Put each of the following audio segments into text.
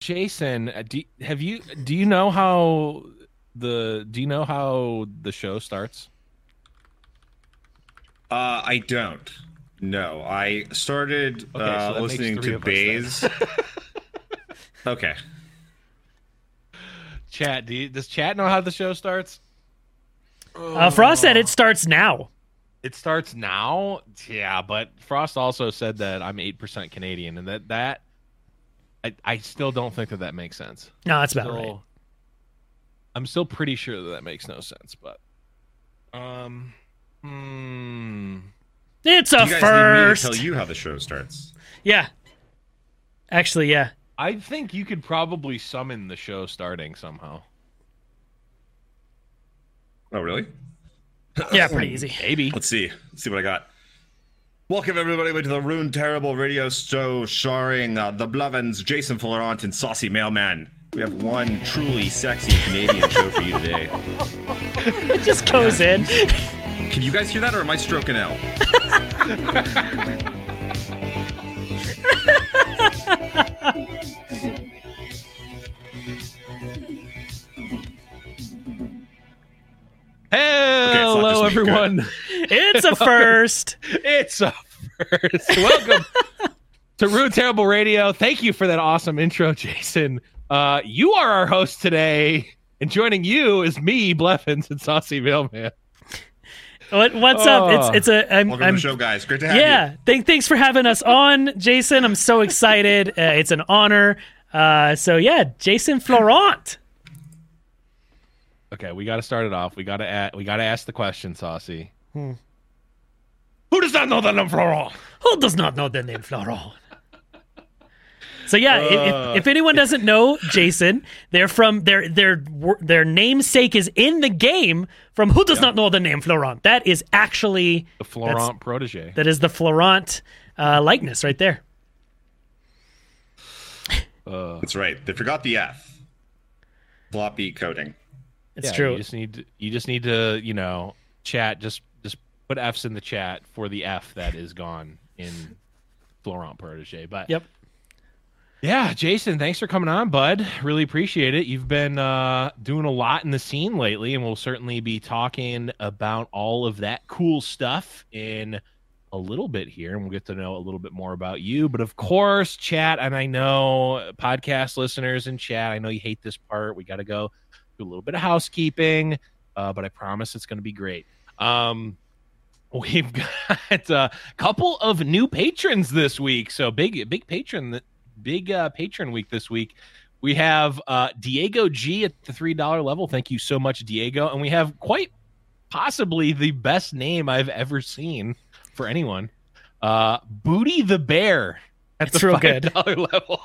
Jason, uh, do, have you do you know how the do you know how the show starts? Uh, I don't. No, I started Okay, uh, so listening to of us then. Bays. okay. Chat, do you, does chat know how the show starts? Uh, Frost said it starts now. It starts now. Yeah, but Frost also said that I'm eight percent Canadian, and that that I, I still don't think that that makes sense. No, that's about Still- right. I'm still pretty sure that that makes no sense, but um, hmm. It's a you guys first. need me to tell you how the show starts? Yeah. Actually, yeah. I think you could probably summon the show starting somehow. Oh, really? Yeah, pretty easy. Maybe. Let's see. Let's see what I got. Welcome everybody to the Rune Terrible Radio Show, starring uh, the Blevins, Jason Florent, and Saucy Mailman. We have one truly sexy Canadian show for you today. It just goes in. Can you guys hear that, or am I stroking out? Hello, just me. Everyone. It's a first. It's a first. Welcome to Rude Terrible Radio. Thank you for that awesome intro, Jason. Uh, you are our host today, and joining you is me, Blevins, and Saucy Mailman. What, what's up? Oh. It's it's a I'm, Welcome I'm to the show, guys. Great to have you. yeah. you. Thank, thanks for having us on, Jason. I'm so excited. Uh, it's an honor. Uh, so yeah, Jason Florent. Okay, we got to start it off. We got to a- we got to ask the question, Saucy. Who does not know the name Florent? Who does not know the name Florent? So yeah, Uh. if, if anyone doesn't know Jason, they're from their their their namesake is in the game from Who Does Not Know the Name Florent. That is actually The Laurent protege. that is the Florent uh, likeness right there. Uh, That's right. They forgot the F. Floppy coding. It's yeah, true. You just need to, you just need to you know chat just just put F's in the chat for the F that is gone in Laurent protege. But Yep. Yeah, Jason, thanks for coming on, bud. Really appreciate it. You've been uh, doing a lot in the scene lately, and we'll certainly be talking about all of that cool stuff in a little bit here, and we'll get to know a little bit more about you. But of course, chat, and I know podcast listeners in chat, I know you hate this part. We got to go do a little bit of housekeeping, uh, but I promise it's going to be great. Um, we've got a couple of new patrons this week, so big, big patron big uh, patron week this week. We have uh, Diego G at the three dollar level. Thank you so much, Diego. And we have quite possibly the best name I've ever seen for anyone. Uh, Booty the Bear at It's the real five good. dollar level.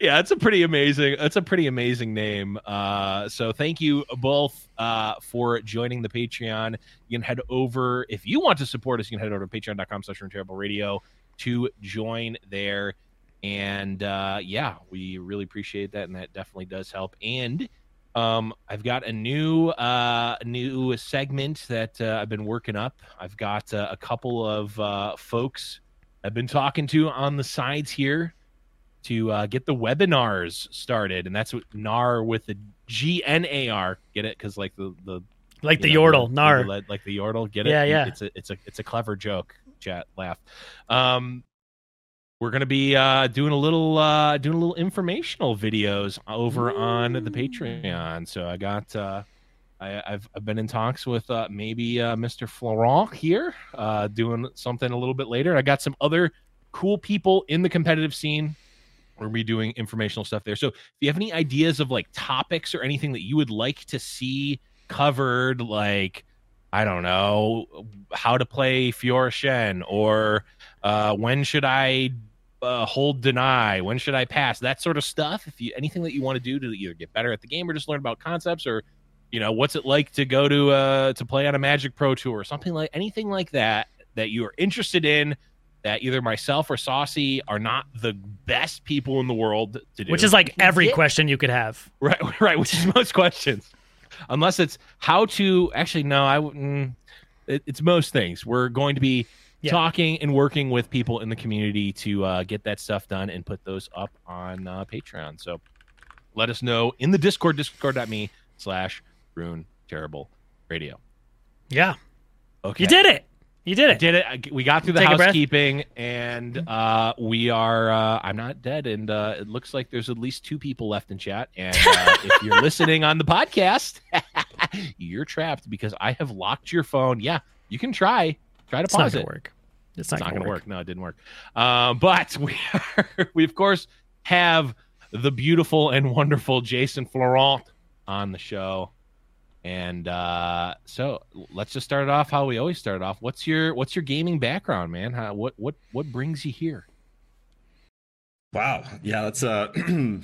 Yeah, it's a pretty amazing. It's a pretty amazing name. Uh, so thank you both uh, for joining the Patreon. You can head over if you want to support us. You can head over to Patreon.com/slash Terrible Radio to join there and uh, yeah we really appreciate that and that definitely does help and um, i've got a new uh, new segment that uh, i've been working up i've got uh, a couple of folks i've been talking to on the sides here to uh, get the webinars started and that's what nar with the g-n-a-r get it because like the the like the know, yordle, nar. like the yordle get it Yeah, yeah. it's a it's a it's a clever joke chat laugh um we're gonna be uh doing a little uh doing a little informational videos over on the patreon so i got uh I, I've I've been in talks with uh, maybe uh, Mr. Florent here, uh, doing something a little bit later. I got some other cool people in the competitive scene. We're gonna be doing informational stuff there. So if you have any ideas of like topics or anything that you would like to see covered, like I don't know, how to play Fiora Shen or uh, when should I uh, hold deny, when should I pass, that sort of stuff. If you anything that you want to do to either get better at the game or just learn about concepts or you know what's it like to go to uh to play on a Magic Pro Tour or something like anything like that that you are interested in that either myself or Saucy are not the best people in the world to do. Which is like every Yeah. question you could have. Right, right, which is most questions. Unless it's how to actually no, I wouldn't. It, it's most things. We're going to be Yeah. talking and working with people in the community to uh, get that stuff done and put those up on uh, Patreon. So let us know in the Discord, discord.me slash rune terrible radio. Yeah. Okay. You did it. You did I it. did it. We got through the Take housekeeping, and uh, we are. Uh, I'm not dead, and uh, it looks like there's at least two people left in chat. And uh, if you're listening on the podcast, you're trapped because I have locked your phone. Yeah, you can try. Try to It's not pause gonna it. work. It's It's not, not gonna work. work. No, it didn't work. Um, but we are, we of course have the beautiful and wonderful Jason Florent on the show, and uh, so let's just start it off how we always start off. What's your what's your gaming background, man? How, what what what brings you here? Wow. Yeah, that's a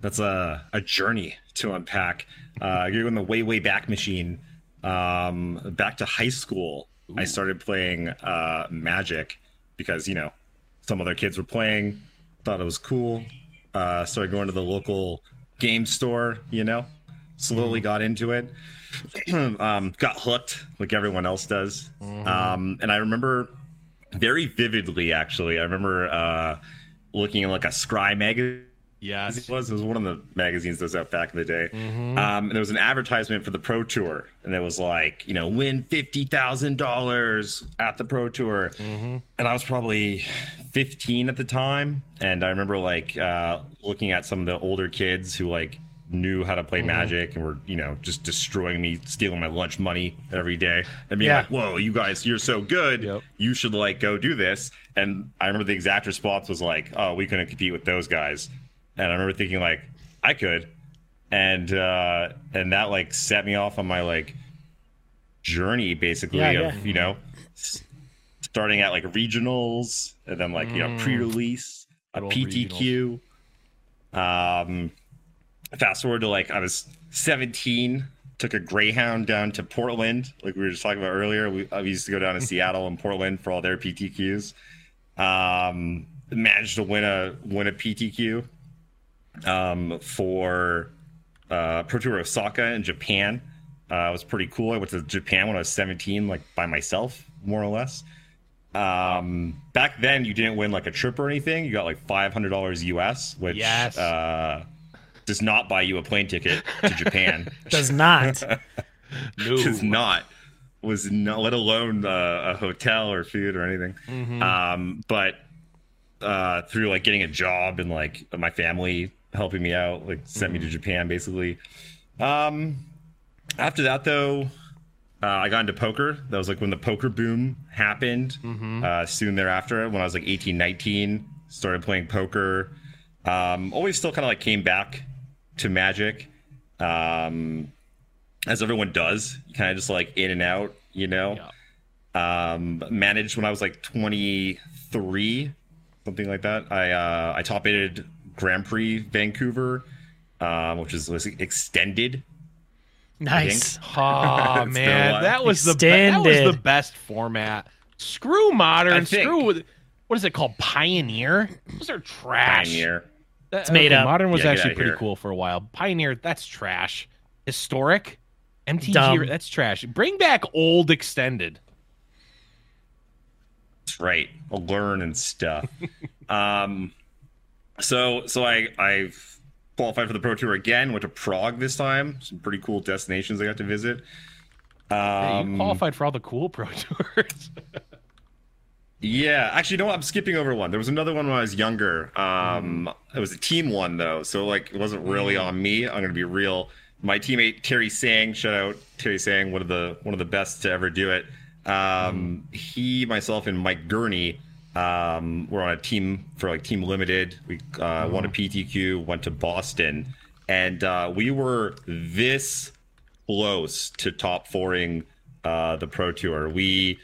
that's a a journey to unpack. Uh, you're in the way way back machine. Um, back to high school, I started playing uh, Magic because you know some other kids were playing, thought it was cool. Uh, started going to the local game store. You know, slowly got into it. um, got hooked like everyone else does. Um, and I remember very vividly, actually. I remember uh, looking at like a Scrye magazine. Yes. It was. It was one of the magazines that was out back in the day. Mm-hmm. Um, and there was an advertisement for the Pro Tour, and it was like, you know, win fifty thousand dollars at the Pro Tour. Mm-hmm. And I was probably fifteen at the time, and I remember like uh, looking at some of the older kids who like knew how to Mm-hmm. play Magic and were, you know, just destroying me, stealing my lunch money every day, and being Yeah. like, "Whoa, you guys, you're so good! Yep. You should like go do this." And I remember the exact response was like, "Oh, we couldn't compete with those guys." and I remember thinking like I could, and uh, and that like set me off on my like journey basically Yeah, of yeah. you know starting at like regionals and then like you know Mm. pre-release a Good PTQ. Um, fast forward to like I was 17, took a Greyhound down to Portland, like we were just talking about earlier. We, I used to go down to Seattle and Portland for all their PTQs. Um, managed to win a win a PTQ um, for uh, Pro Tour Osaka in Japan. Uh, it was pretty cool. I went to Japan when I was 17, like by myself, more or less. Um, back then, you didn't win like a trip or anything. You got like $500 US, which Yes. uh, does not buy you a plane ticket to Japan. Does not. No. does not was not let alone uh, a hotel or food or anything Mm-hmm. um but uh through like getting a job and like my family helping me out like sent me Mm-hmm. to japan basically um after that though uh, i got into poker that was like when the poker boom happened Mm-hmm. uh soon thereafter when i was like 18 19 started playing poker um always still kind of like came back to magic um as everyone does, kind of just like in and out, you know. Um, managed when I was like 23, something like that. I uh, I top eighted Grand Prix Vancouver, um, which is was extended. Nice. Oh It's been a man, that was the be- that was the best format. Screw modern. Think. Screw what is it called? Pioneer. Those are trash. Pioneer. That- made up. Modern was Yeah, actually pretty here. cool for a while. Pioneer, that's trash. Historic, MTG, Dumb. that's trash. Bring back old extended. That's right. I'll learn and stuff. um, so so I I've qualified for the Pro Tour again. Went to Prague this time. Some pretty cool destinations I got to visit. Hey, Um, you qualified for all the cool pro tours. Yeah, actually, no, I'm skipping over one. There was another one when I was younger. Um, It was a team one though, so like it wasn't really on me. I'm gonna be real. My teammate Terry Sang, shout out Terry Sang, one of the one of the best to ever do it. Um, He, myself, and Mike Gurney um, were on a team for like Team Limited. We uh, won a PTQ, went to Boston, and uh, we were this close to top fouring uh, the Pro Tour. We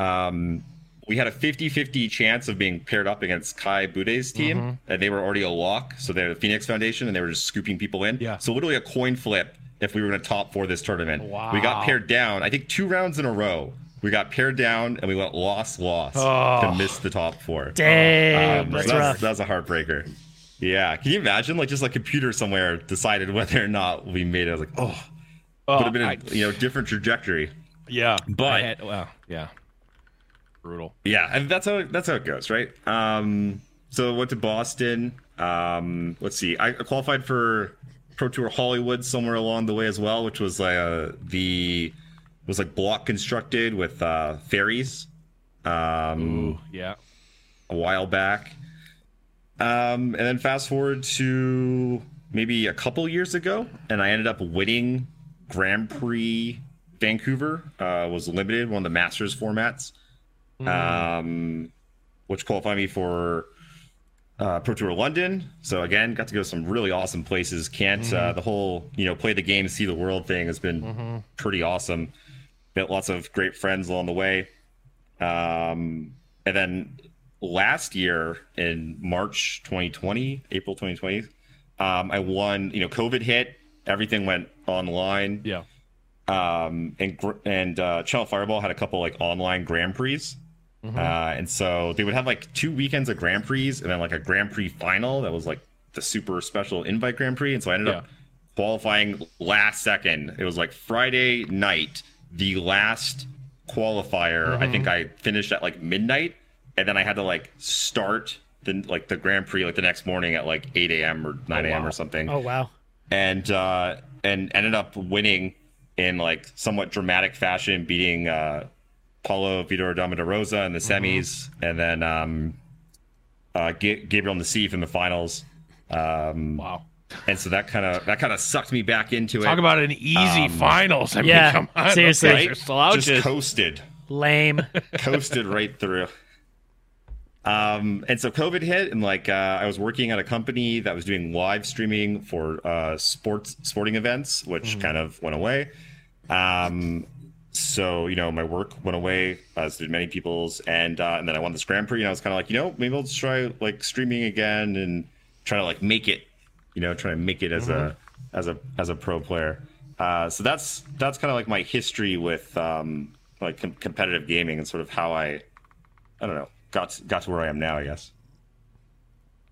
um, we had a 50-50 chance of being paired up against Kai Budde's team, Mm-hmm. and they were already a lock. So they're the Phoenix Foundation, and they were just scooping people in. Yeah. So literally a coin flip if we were going to top four this tournament. We got paired down. I think two rounds in a row. We got paired down, and we went loss loss Oh. to miss the top four. Dang, Um, that's so rough. that's, that's a heartbreaker. Yeah, can you imagine? Like just like computer somewhere decided whether or not we made it. I was like, oh, Oh, would have been a I- you know different trajectory. yeah, But- I had- well, yeah. Brutal. yeah, and that's how that's how it goes, right? Um, so went to Boston. Um, let's see, I qualified for Pro Tour Hollywood somewhere along the way as well, which was uh, the was like block constructed with uh, Faeries. Um, Ooh, yeah. a while back. Um, and then fast forward to maybe a couple years ago, and I ended up winning Grand Prix Vancouver. Uh, was limited one of the Masters formats, um, which qualified me for uh, Pro Tour London. So again, got to go to some really awesome places. Can't uh, the whole you know play the game, see the world thing has been pretty awesome. Met lots of great friends along the way. Um, and then last year in March 2020, April 2020, um, I won. You know, COVID hit, everything went online. Yeah. Um, and and uh, Channel Fireball had a couple like online Grand Prix. Uh, and so they would have like two weekends of Grand Prix and then like a Grand Prix final that was like the super special invite Grand Prix. And so I ended up qualifying last second. It was like Friday night, the last qualifier. I think I finished at like midnight, and then I had to like start the like the Grand Prix like the next morning at like 8 a.m. or 9 a.m. wow. or something Oh wow. and uh, and ended up winning in like somewhat dramatic fashion, beating uh, Paulo Vitor Damo da Rosa in the semis, and then um, uh, Ga- Gabriel Nassif in the finals. Um, Wow. and so that kind of that kind of sucked me back into it. Talk about an easy Um, finals. I yeah, mean, come on. seriously. guys are. Just coasted. Lame. coasted right through. Um, and so COVID hit, and like uh, I was working at a company that was doing live streaming for uh, sports sporting events, which kind of went away. Um, so you know, my work went away, as did many people's, and uh, and then I won this Grand Prix, and I was kind of like, you know, maybe I'll just try like streaming again and try to like make it, you know, try to make it as a as a as a pro player. Uh, so that's that's kind of like my history with um, like com- competitive gaming and sort of how I, I don't know, got got to where I am now. I guess.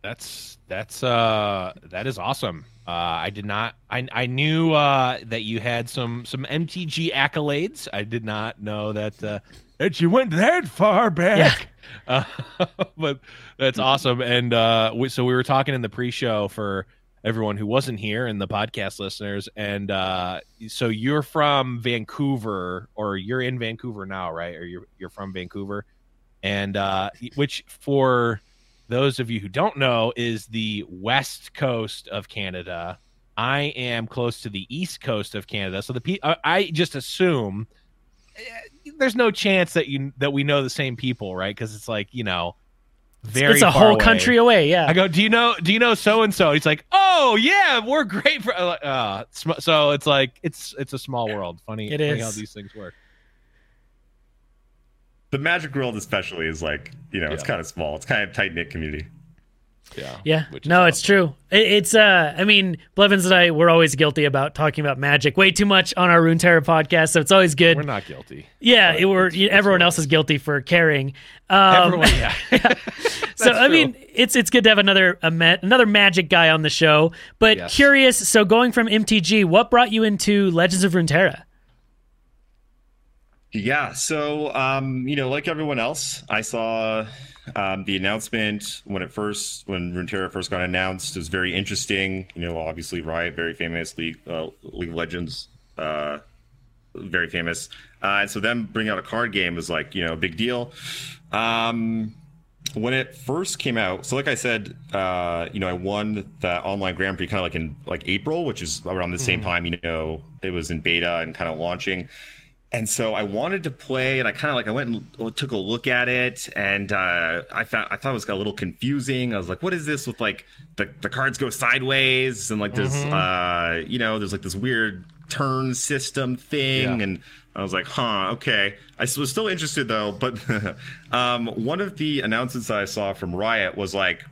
That's that's uh that is awesome. Uh, I did not. I I knew uh, that you had some some MTG accolades. I did not know that uh, that you went that far back. Uh, but that's awesome. And uh, we, so we were talking in the pre-show for everyone who wasn't here and the podcast listeners. And uh, so you're from Vancouver, or you're in Vancouver now, right? Or you're you're from Vancouver, and uh, which for those of you who don't know is the west coast of Canada. I am close to the east coast of Canada, so the pe- I, I just assume eh, there's no chance that you that we know the same people, right? Because it's like you know, very it's a whole away. country away. Yeah. I go, do you know? Do you know so and so? He's like, oh yeah, we're great for. Uh, sm- so it's like it's it's a small world. Funny, It funny how these things work. The Magic world, especially, is like you know, it's kind of small. It's kind of tight knit community. Yeah, Yeah, which is no, it's true. It, it's uh, I mean, Blevins and I we're always guilty about talking about magic way too much on our Rune Terror podcast, so it's always good. We're not guilty. yeah, it, we're it's- it's everyone what it else is guilty for caring. Um, Everyone, yeah. so That's I true. mean, it's it's good to have another a ma- another magic guy on the show. But Yes. curious, so going from MTG, what brought you into Legends of Runeterra? Yeah, so um, you know, like everyone else, I saw um, the announcement when it first when Runeterra first got announced. It was very interesting. You know, obviously Riot, very famous League uh, League of Legends, uh, very famous. Uh, and so them bringing out a card game was like you know a big deal. Um, when it first came out, so like I said, uh, you know, I won the online Grand Prix kind of like in like April, which is around the same time. You know, it was in beta and kind of launching. And so I wanted to play, and I kind of like I went and took a look at it, and uh, I found I thought it was a little confusing. I was like, "What is this with like the, the cards go sideways and like there's uh you know there's like this weird turn system thing?" Yeah. And I was like, "Huh, okay." I was still interested though, but um, one of the announcements I saw from Riot was like,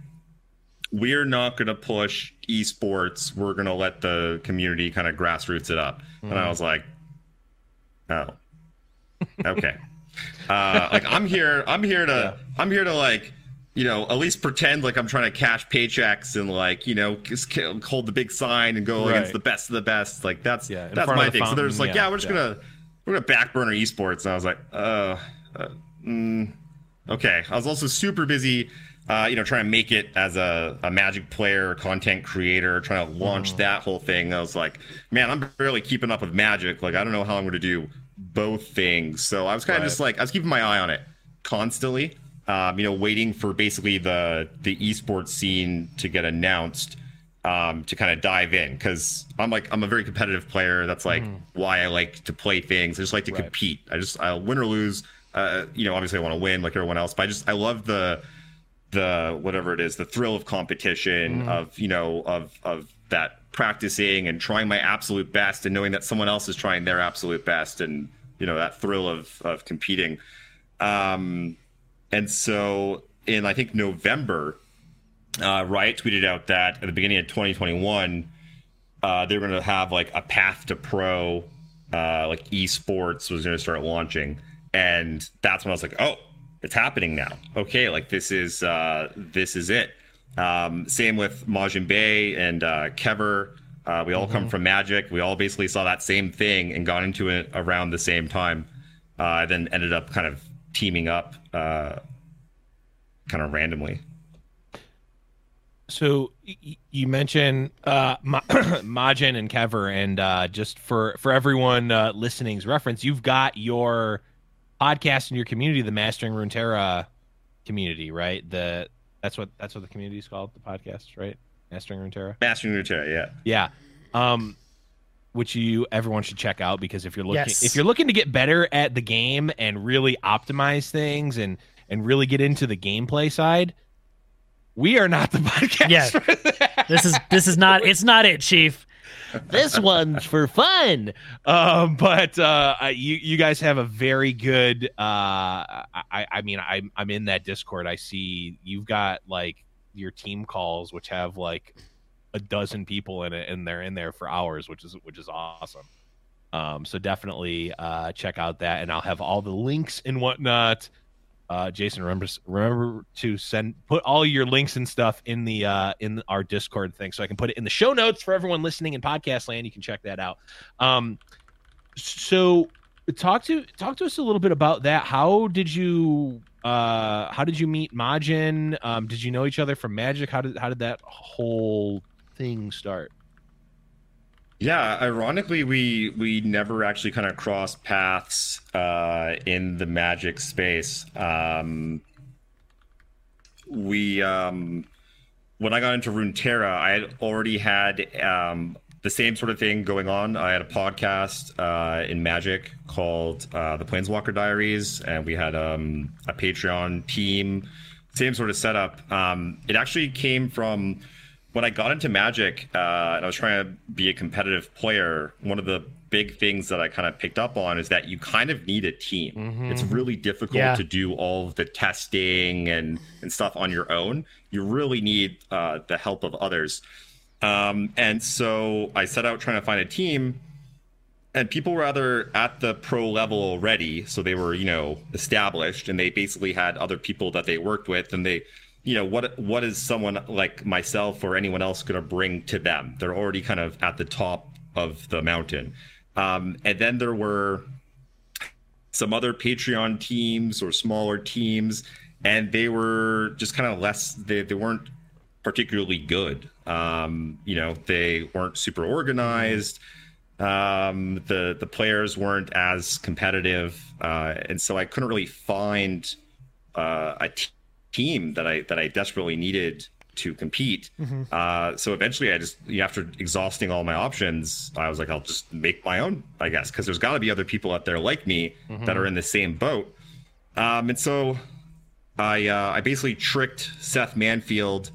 "We're not going to push esports. We're going to let the community kind of grassroots it up." And I was like. Oh. Okay. uh, like I'm here. I'm here to. I'm here to like, you know, at least pretend like I'm trying to cash paychecks and like, you know, just hold the big sign and go Right. against the best of the best. Like that's Yeah, that's my of the thing. So just like, yeah, yeah, we're just yeah. gonna we're gonna back burner esports. And I was like, uh, uh mm, Okay. I was also super busy, uh, you know, trying to make it as a, a Magic player, content creator, trying to launch that whole thing. I was like, man, I'm barely keeping up with Magic. Like, I don't know how I'm going to do both things. So I was kind of Right. just like, I was keeping my eye on it constantly. Um, you know, waiting for basically the the esports scene to get announced um, to kind of dive in because I'm like I'm a very competitive player. That's like why I like to play things. I just like to Right. compete. I just I win or lose. Uh, you know, obviously I want to win like everyone else, but I just I love the the whatever it is, the thrill of competition, of you know, of of that practicing and trying my absolute best and knowing that someone else is trying their absolute best and you know that thrill of of competing. Um, and so in I think November, uh, Riot tweeted out that at the beginning of 2021, uh, they were going to have like a path to pro, uh, like esports was going to start launching, and that's when I was like, oh, it's happening now. Okay, like this is uh, this is it. Um, same with Majin Bay and uh, Kever. Uh, we all come from Magic. We all basically saw that same thing and got into it around the same time. Uh, then ended up kind of teaming up, uh, kind of randomly. So y- you mentioned uh, Ma- Majin and Kever, and uh, just for for everyone uh, listening's reference, you've got your podcast in your community, the Mastering Runeterra community, right? The that's what that's what the community is called, the podcast, right? Mastering Runeterra. Mastering Runeterra, yeah. Yeah. Um which you everyone should check out because if you're looking Yes. if you're looking to get better at the game and really optimize things and and really get into the gameplay side, we are not the podcast. Yeah. for that. This is this is not it's not it, Chief. This one's for fun. Um, but uh, you you guys have a very good. Uh, I I mean I'm I'm in that Discord. I see you've got like your team calls, which have like a dozen people in it, and they're in there for hours, which is which is awesome. Um, so definitely uh, check out that, and I'll have all the links and whatnot. Uh, Jason, remember remember to send put all your links and stuff in the uh, in our Discord thing, so I can put it in the show notes for everyone listening in podcast land. You can check that out. Um, so talk to talk to us a little bit about that. How did you uh, how did you meet Majin? Um, did you know each other from Magic? How did how did that whole thing start? Yeah, ironically, we we never actually kind of crossed paths uh, in the magic space. Um, we um, when I got into Runeterra, I had already had um, the same sort of thing going on. I had a podcast uh, in Magic called uh, the Planeswalker Diaries, and we had um, a Patreon team. Same sort of setup. Um, it actually came from when I got into Magic uh, and I was trying to be a competitive player, one of the big things that I kind of picked up on is that you kind of need a team. It's really difficult Yeah. to do all of the testing and, and stuff on your own. You really need uh, the help of others. Um, and so I set out trying to find a team and people were either at the pro level already so they were you know established and they basically had other people that they worked with and they you know what what is someone like myself or anyone else going to bring to them? They're already kind of at the top of the mountain. Um, and then there were some other patreon teams or smaller teams and they were just kind of less they, they weren't particularly good. Um, you know they weren't super organized. Um the the players weren't as competitive uh and so i couldn't really find uh a t- team that i that i desperately needed to compete uh so eventually i just after exhausting all my options i was like i'll just make my own i guess because there's got to be other people out there like me that are in the same boat um and so i uh i basically tricked seth manfield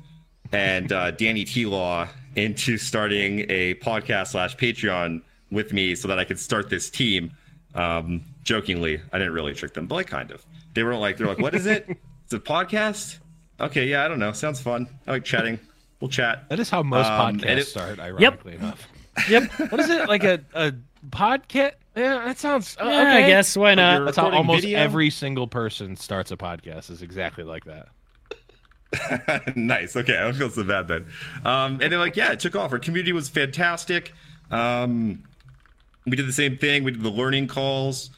and uh, Danny T Law into starting a podcast slash Patreon with me so that I could start this team. Um, jokingly, I didn't really trick them, but like kind of. They were like, they're like, what is it? It's a podcast? Okay, yeah, I don't know. Sounds fun. I like chatting. We'll chat. That is how most Um, podcasts it- start, ironically enough. Yep. What is it like a a podcast? Yeah, that sounds. Uh, Yeah, okay. I guess why not? That's how almost video? every single person starts a podcast. Is exactly like that. nice. Okay, I don't feel so bad then. Um, and then like, yeah, it took off. Our community was fantastic. Um, we did the same thing. We did the learning calls.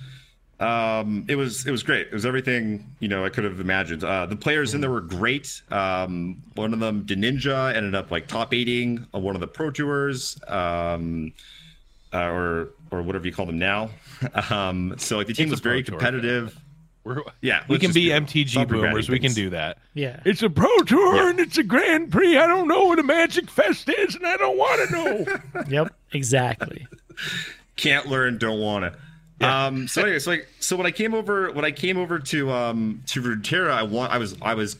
Um, it was it was great. It was everything you know I could have imagined. Uh, the players in there were great. Um, one of them, Ninja, ended up like top eighting on one of the pro tours, um, uh, or or whatever you call them now. Um, so like the team It's was very pro tour. competitive. We're, Yeah, we can be be- MTG stop regretting boomers. We can do that. Yeah. It's a pro tour Yeah. and it's a Grand Prix. I don't know what a Magic Fest is, and I don't want to know. Yep. Exactly. can't learn, don't want to. Um. So anyway, so like, so when I came over, when I came over to um to Runeterra, I want, I was, I was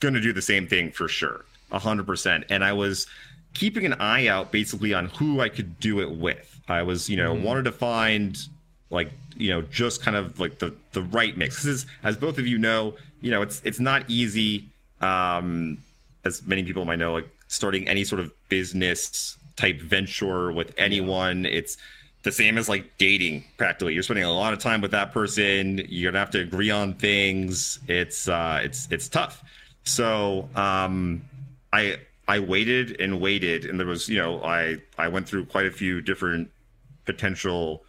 gonna do the same thing for sure, a hundred percent, and I was keeping an eye out basically on who I could do it with. I was, you know, wanted to find like you know just kind of like the the right mix. 'Cause as both of you know, you know, it's it's not easy. Um, as many people might know, like starting any sort of business type venture with anyone, it's the same as like dating practically. You're spending a lot of time with that person. You're gonna have to agree on things. It's uh it's it's tough. So um I I waited and waited and there was, you know, I I went through quite a few different potential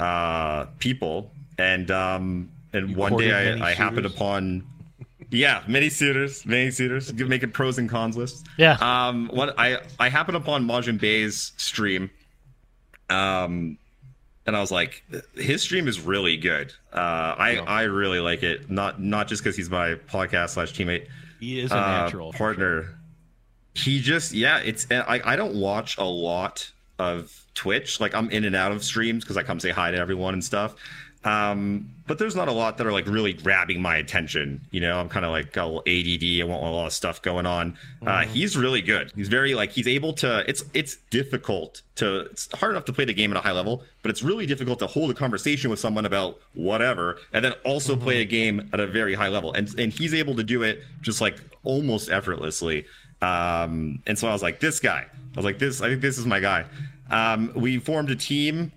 uh people and um and one day I, I happened upon yeah, many suitors, many suitors, making pros and cons lists. Yeah. Um, what I I happened upon Majin Bay's stream, um, and I was like, his stream is really good. Uh, I Yeah. I really like it. Not not just because he's my podcast slash teammate He is a uh, natural. partner. He just yeah, it's I I don't watch a lot of Twitch. Like I'm in and out of streams because I come say hi to everyone and stuff. Um, but there's not a lot that are like really grabbing my attention. You know, I'm kind of like a little ADD. I want a lot of stuff going on. Uh, he's really good. He's very like he's able to. It's it's difficult to. It's hard enough to play the game at a high level, but it's really difficult to hold a conversation with someone about whatever, and then also play a game at a very high level. And and he's able to do it just like almost effortlessly. Um, and so I was like, this guy. I was like, this. I think this is my guy. Um, we formed a team.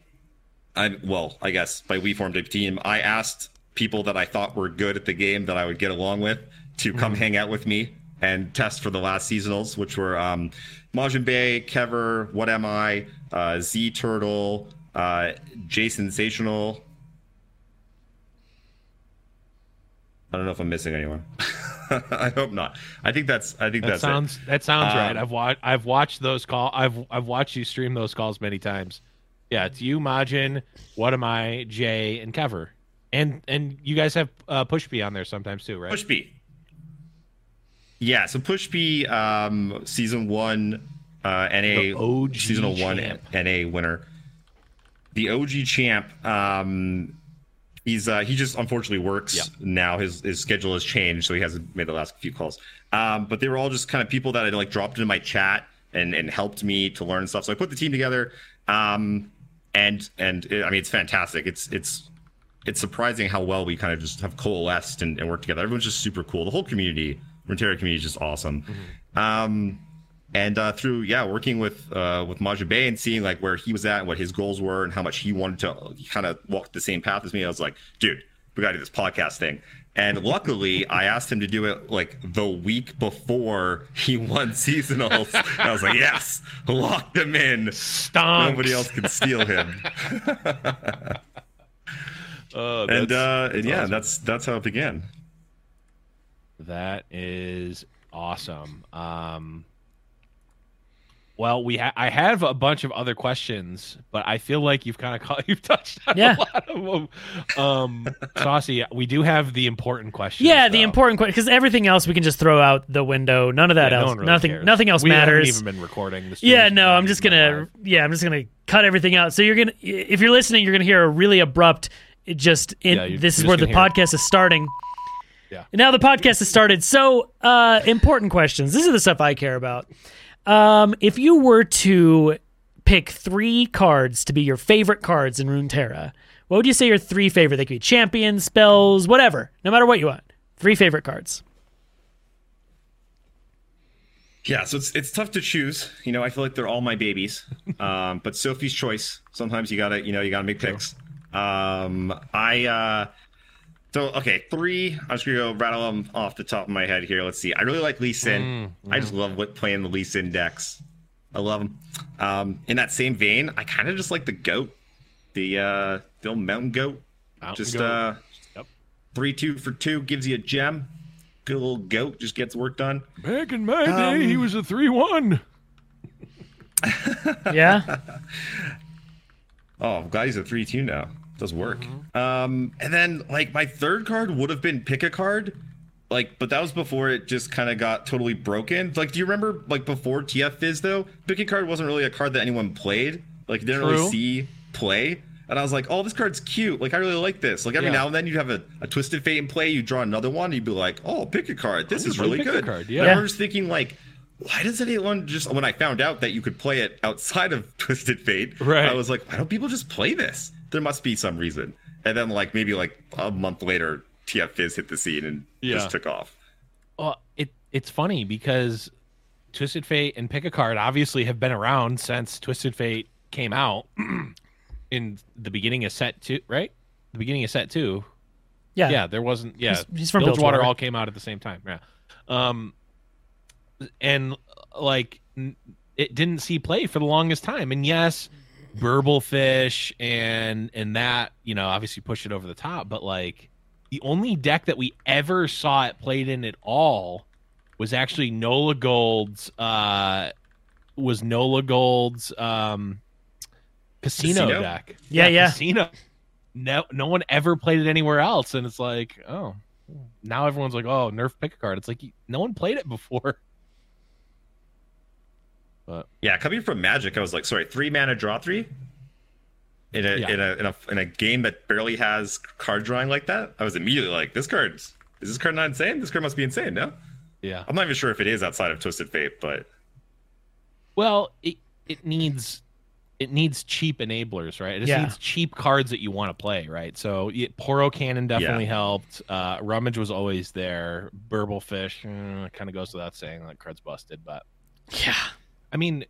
I well, I guess by we formed a team. I asked people that I thought were good at the game that I would get along with to come hang out with me and test for the last seasonals, which were um, Majin Bay, Kever, What Am I, uh, Z Turtle, uh, J Sensational. I don't know if I'm missing anyone. I hope not. I think that's. I think That sounds that sounds Um, right. I've watched I've watched those call I've I've watched you stream those calls many times. Yeah, it's you, Majin, what am I, Jay, and Kever. And and you guys have uh, Push B on there sometimes too, right? Push B. Yeah, so Push B, um, season one, uh, NA OG seasonal one champ. NA winner. The OG champ. Um, he's uh, he just unfortunately works Yeah. now. His his schedule has changed, so he hasn't made the last few calls. Um, but they were all just kind of people that I like dropped into my chat and and helped me to learn stuff. So I put the team together. Um, and and it, I mean it's fantastic. It's it's it's surprising how well we kind of just have coalesced and, and worked together. Everyone's just super cool. The whole community, Runeterra community, is just awesome. Um, and uh, through yeah, working with uh, with Majin Bay and seeing like where he was at, and what his goals were, and how much he wanted to kind of walk the same path as me, I was like, dude, we got to do this podcast thing. And luckily, I asked him to do it like the week before he won seasonals. And I was like, yes, lock them in. Stonks. Nobody else can steal him. Uh, and uh, and yeah, awesome. that's that's how it began. That is awesome. Um, well, we ha- I have a bunch of other questions, but I feel like you've kind of you've touched on Yeah. a lot of them. Um, Saucy, we do have the important questions. Yeah, the though. important question because everything else we can just throw out the window. None of that Yeah, no else. one really nothing. cares. Nothing else we matters. Haven't even been recording this. Yeah, no, I'm just gonna. Yeah, I'm just gonna cut everything out. So you're gonna, if you're listening, you're gonna hear a really abrupt. It just in, Yeah, this is where the podcast is starting. Yeah. And now the podcast has started. So uh, important questions. This is the stuff I care about. Um, if you were to pick three cards to be your favorite cards in Runeterra, what would you say your three favorite? They could be champions, spells, whatever. No matter what you want. Three favorite cards. Yeah, so it's it's tough to choose. You know, I feel like they're all my babies. Um, but Sophie's choice. Sometimes you gotta, you know, you gotta make picks. Um, I uh, so okay, three. I'm just gonna go rattle them off the top of my head here. Let's see. I really like Lee Sin. I just love what playing the Lee Sin decks. I love them. Um, in that same vein, I kind of just like the goat, the uh, the old mountain goat. Out Just we go. uh, Yep. three two for two gives you a gem. Good little goat just gets work done. Back in my day, he um, was a three-one. Yeah. Oh, I'm glad he's a three two now. Does work. Mm-hmm. Um, and then like my third card would have been pick a card, like, but that was before it just kind of got totally broken. Like, do you remember like before TF Fizz though? Pick a card wasn't really a card that anyone played. Like, didn't True. really see play. And I was like, oh, this card's cute. Like, I really like this. Like, every Yeah. now and then you'd have a, a Twisted Fate in play. You draw another one. And you'd be like, oh, pick a card. This is really good. card, yeah. I Yeah. remember just thinking like, why does anyone just when I found out that you could play it outside of Twisted Fate, Right. I was like, why don't people just play this? There must be some reason. And then like maybe like a month later, TF Fizz hit the scene and Yeah. just took off. Well, it it's funny because Twisted Fate and Pick a Card obviously have been around since Twisted Fate came out in the beginning of set two, right? The beginning of set two. Yeah. Yeah, there wasn't. Yeah, He's- he's from Bilgewater Bilgewater. all came out at the same time. Yeah, um, and like it didn't see play for the longest time. And yes, Burblefish and and that you know obviously pushed it over the top. But like the only deck that we ever saw it played in at all was actually Nola Gold's. Uh, was Nola Gold's um, casino, Casino? deck. Yeah, yeah. Casino. No, no one ever played it anywhere else, and it's like, oh, now everyone's like, oh, nerf pick a card. It's like no one played it before. Yeah, coming from Magic, I was like, sorry, three mana draw three. In a, Yeah. in a in a in a game that barely has card drawing like that, I was immediately like, this card's is this card not insane? This card must be insane, no? Yeah. I'm not even sure if it is outside of Twisted Fate, but Well, it it needs it needs cheap enablers, right? It just Yeah. needs cheap cards that you want to play, right? So yeah, Poro Cannon definitely helped. Uh, Rummage was always there. Burblefish uh, kind of goes without saying, like card's busted, but Yeah. I mean,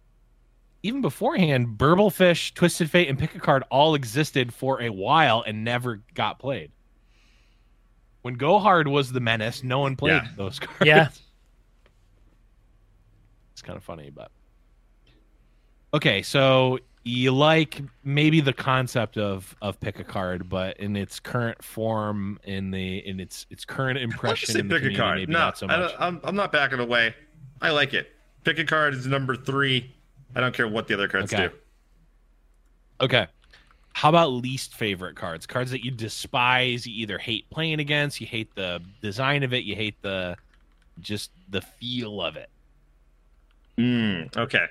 even beforehand, Burblefish, Twisted Fate, and Pick a Card all existed for a while and never got played. When Gohard was the menace, no one played Yeah. those cards. Yeah. It's kind of funny, but okay. So you like maybe the concept of of pick a card, but in its current form, in the in its its current Let's impression, just say in the pick a card. maybe No, not so I much. don't, I'm, I'm not backing away. I like it. Pick a card is number three. I don't care what the other cards Okay. do. Okay. How about least favorite cards? Cards that you despise, you either hate playing against, you hate the design of it, you hate the just the feel of it. Mm, okay.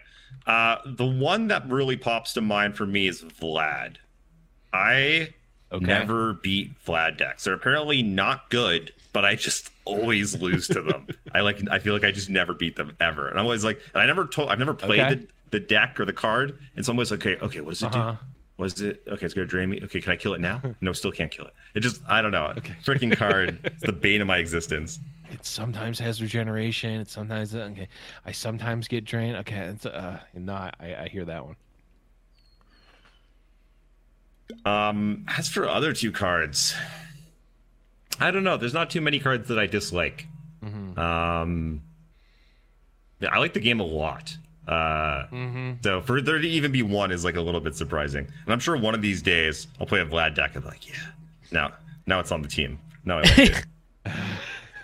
Uh, the one that really pops to mind for me is Vlad. I Okay. never beat Vlad decks. They're apparently not good, but I just always lose to them. I like. I feel like I just never beat them ever, and I'm always like, and I never told. I've never played Okay. the, the deck or the card, and so I'm always like, okay, okay, what does it Uh-huh. do? Was it okay? It's gonna drain me. Okay, can I kill it now? No, still can't kill it. It just, I don't know. Okay. Freaking card. It's the bane of my existence. It sometimes has regeneration. It sometimes okay. I sometimes get drained. Okay, it's uh no, I, I hear that one. Um, as for other two cards, I don't know. There's not too many cards that I dislike. Mm-hmm. Um, yeah, I like the game a lot. Uh, Mm-hmm. so for there to even be one is like a little bit surprising. And I'm sure one of these days I'll play a Vlad deck and be like, yeah, now now it's on the team. Now I like it.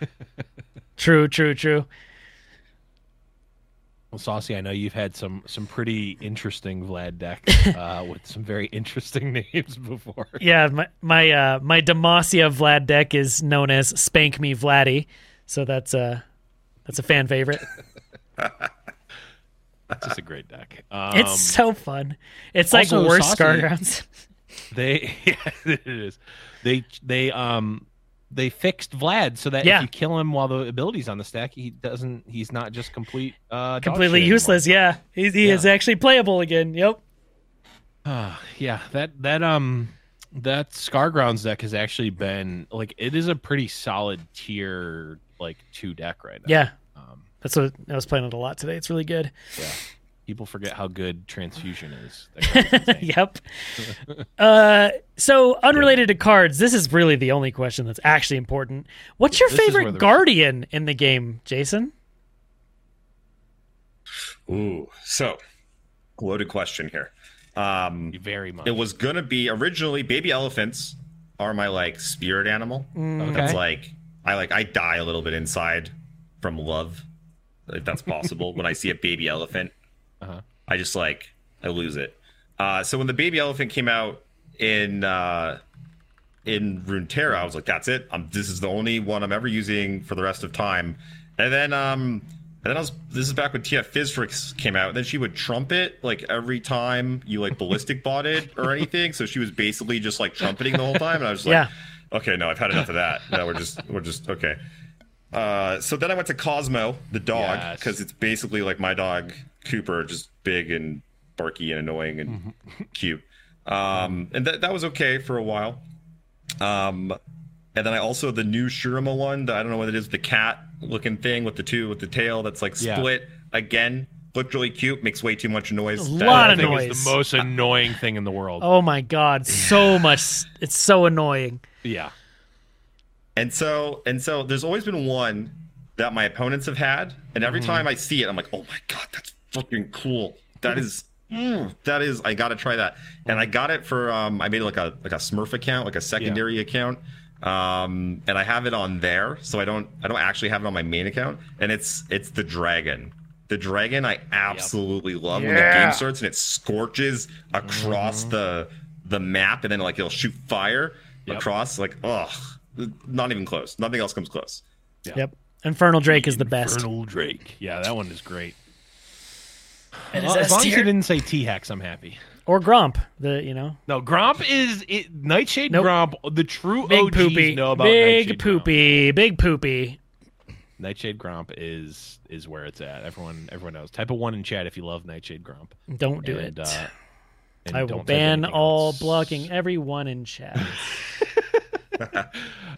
True, true, true. Well, Saucy, I know you've had some some pretty interesting Vlad deck uh, with some very interesting names before. Yeah, my my uh my Demacia Vlad deck is known as Spank Me Vladdy. So that's uh that's a fan favorite. It's just a great deck. Um, it's so fun. It's like also, worse Saucy- Scargrounds. they yeah, it is. They they um they fixed Vlad so that Yeah. if you kill him while the ability's on the stack, he doesn't. He's not just complete uh Completely anymore. useless. Yeah, he, he is actually playable again. Yep. Ah, yeah, that that um that Scargrounds deck has actually been like it is a pretty solid tier like two deck right now. Yeah, Um, that's what I was playing it a lot today. It's really good. yeah. People forget how good transfusion is. That yep. uh, so unrelated to cards, this is really the only question that's actually important. What's your This favorite the- guardian in the game, Jason? Ooh, so loaded question here. Um, Very much. it was gonna be originally baby elephants are my like spirit animal. Mm, That's like I like I die a little bit inside from love, if that's possible. when I see a baby elephant, Uh-huh. I just like I lose it. Uh, so when the baby elephant came out in uh, in Runeterra, I was like, that's it. Um, this is the only one I'm ever using for the rest of time. And then um, and then I was this is back when TF Fizzfrix came out. And then she would trumpet like every time you like ballistic bought it or anything. So she was basically just like trumpeting the whole time. And I was like, Yeah. okay, no, I've had enough of that. No, we're just we're just okay. Uh, so then I went to Cosmo, the dog, Yes. because it's basically like my dog Cooper, just big and barky and annoying and Mm-hmm. cute. Um, and that that was okay for a while. Um, and then I also the new Shurima one, the, I don't know what it is, the cat looking thing with the two with the tail that's like Yeah. split again. Looked really cute, makes way too much noise. A That- lot of noise. It's the most annoying thing in the world. Oh my god, so much. It's so annoying. Yeah. And so and so there's always been one that my opponents have had, and every Mm-hmm. time I see it, I'm like, oh my god, that's fucking cool. That is mm, that is I gotta try that. And I got it for um I made like a like a Smurf account, like a secondary account. Um and I have it on there, so I don't I don't actually have it on my main account. And it's it's the dragon. The dragon I absolutely love when the game starts and it scorches across Mm-hmm. the the map and then like it'll shoot fire Yep. across like ugh not even close. Nothing else comes close. Yep. Infernal Drake is the best. Infernal Drake. Yeah, that one is great. And Well, as long as S you didn't say T Hex, I'm happy. Or Grump. The you know No, Gromp is it, Nightshade Nope. Gromp. The true big OGs poopy, know about big Nightshade poopy, big poopy. Nightshade Gromp is is where it's at. Everyone everyone knows. Type a one in chat if you love Nightshade Gromp. Don't do And, it. Uh, and I will ban all else. blocking everyone in chat.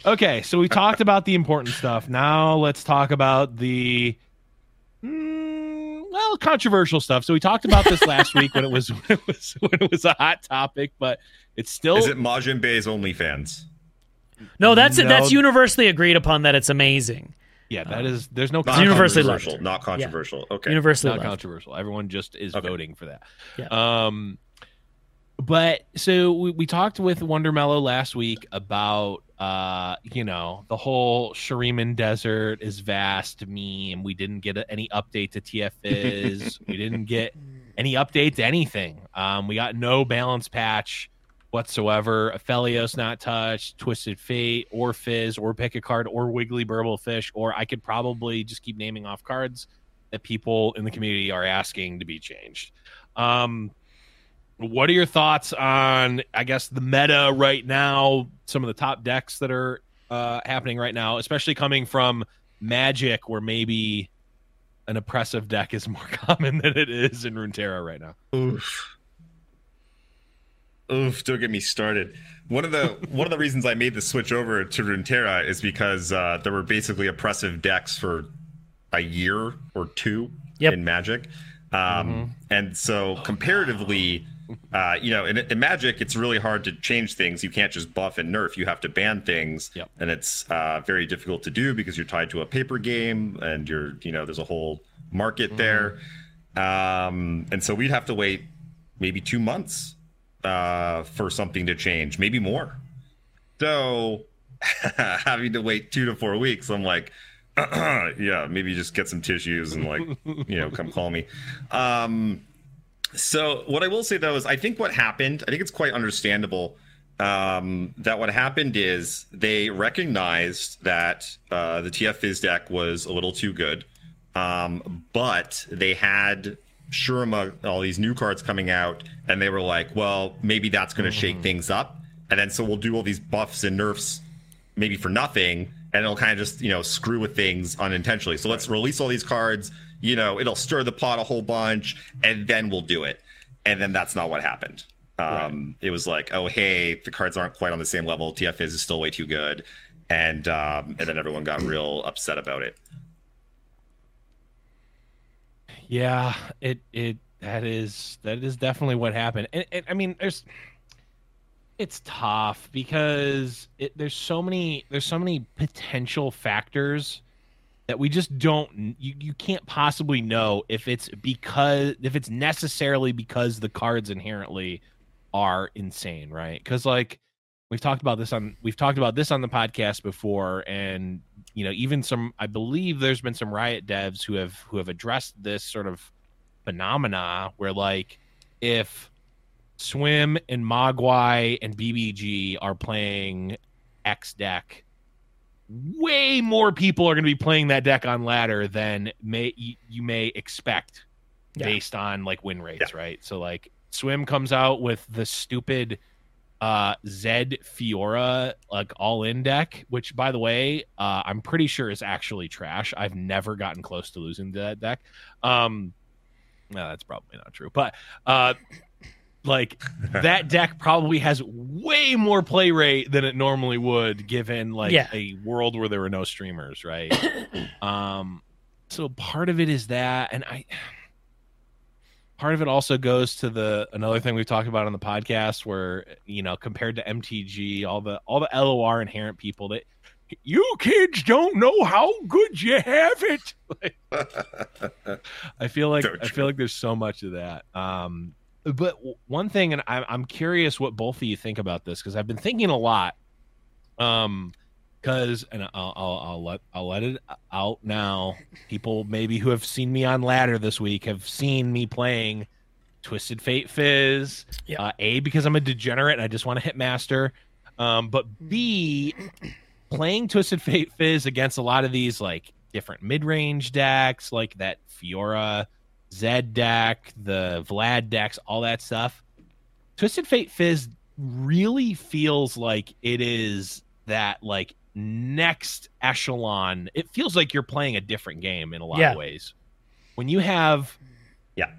Okay, so we talked about the important stuff. Now let's talk about the mm, well controversial stuff. So we talked about this last week when it was when it was when it was a hot topic, but it's still Is it Majin Bay's OnlyFans? No, that's No. that's universally agreed upon that it's amazing. yeah. That is there's no Not universally controversial. loved. Not controversial. Okay. Universally not loved. controversial. Everyone just is Okay. voting for that. Yeah. Um, but so we, we talked with Wonder Mellow last week about uh, you know, the whole Shuriman Desert is vast meme. We didn't get any update to TF Fizz. we didn't get any update to anything. Um, we got no balance patch whatsoever. Aphelios not touched, Twisted Fate, or Fizz, or pick a card, or Wiggly Burble Fish, or I could probably just keep naming off cards that people in the community are asking to be changed. Um, what are your thoughts on, I guess, the meta right now? Some of the top decks that are uh, happening right now, especially coming from Magic, where maybe an oppressive deck is more common than it is in Runeterra right now. Oof. Oof, don't get me started. One of the one of the reasons I made the switch over to Runeterra is because uh, there were basically oppressive decks for a year or two Yep. in Magic, um, and so comparatively, uh, you know, in, in Magic, it's really hard to change things. You can't just buff and nerf. You have to ban things, Yep. and it's uh, very difficult to do because you're tied to a paper game, and you're, you know, there's a whole market there, um, and so we'd have to wait maybe two months uh, for something to change, maybe more. So having to wait two to four weeks, I'm like, yeah, maybe just get some tissues and like, you know, come call me. Um, so what I will say though is I think what happened, I think it's quite understandable um, that what happened is they recognized that uh, the TF Fizz deck was a little too good, um, but they had Shurima, all these new cards coming out, and they were like, well, maybe that's going to shake things up, and then so we'll do all these buffs and nerfs, maybe for nothing, and it'll kind of just you know screw with things unintentionally. So let's release all these cards. You know, it'll stir the pot a whole bunch, and then we'll do it. And then that's not what happened. Um, It was like, oh hey, the cards aren't quite on the same level. TF is still way too good, and um, and then everyone got real upset about it. Yeah, it it that is that is definitely what happened. And, and I mean, there's it's tough because it, there's so many there's so many potential factors that we just don't you, you can't possibly know if it's because if it's necessarily because the cards inherently are insane, right? Because like we've talked about this on we've talked about this on the podcast before and you know even some i believe there's been some riot devs who have who have addressed this sort of phenomena where like if swim and mogwai and bbg are playing x deck way more people are going to be playing that deck on ladder than may you, you may expect Yeah. based on like win rates right so like swim comes out with the stupid uh Zed Fiora like all in deck, which by the way, uh I'm pretty sure is actually trash. I've never gotten close to losing to that deck. Um no, that's probably not true. But uh like that deck probably has way more play rate than it normally would given like Yeah. a world where there were no streamers, right? um so part of it is that and I part of it also goes to the another thing we've talked about on the podcast where you know compared to mtg all the all the lor inherent people that you kids don't know how good you have it Like, i feel like i feel like there's so much of that um but one thing and i'm, I'm curious what both of you think about this because i've been thinking a lot um because and I'll, I'll I'll let I'll let it out now. People maybe who have seen me on ladder this week have seen me playing Twisted Fate Fizz. Yeah. Uh, a because I'm a degenerate and I just want to hit master. Um, but B playing Twisted Fate Fizz against a lot of these like different mid range decks, like that Fiora Zed deck, the Vlad decks, all that stuff. Twisted Fate Fizz really feels like it is that like next echelon. It feels like you're playing a different game in a lot Yeah. of ways. When you have Yeah.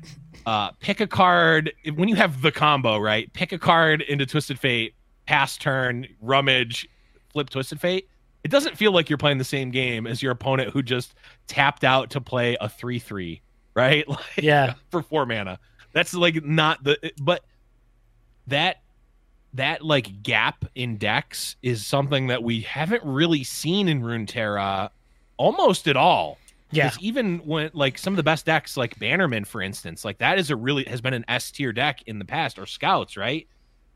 uh pick a card when you have the combo, right? Pick a card into Twisted Fate, pass turn, rummage, flip Twisted Fate. It doesn't feel like you're playing the same game as your opponent who just tapped out to play a 3-3, right? Like Yeah. for 4 mana. That's like not the but that that like gap in decks is something that we haven't really seen in Runeterra almost at all. Yeah. 'Cause even when like some of the best decks, like Bannerman, for instance, like that is a really has been an S tier deck in the past, or Scouts, right?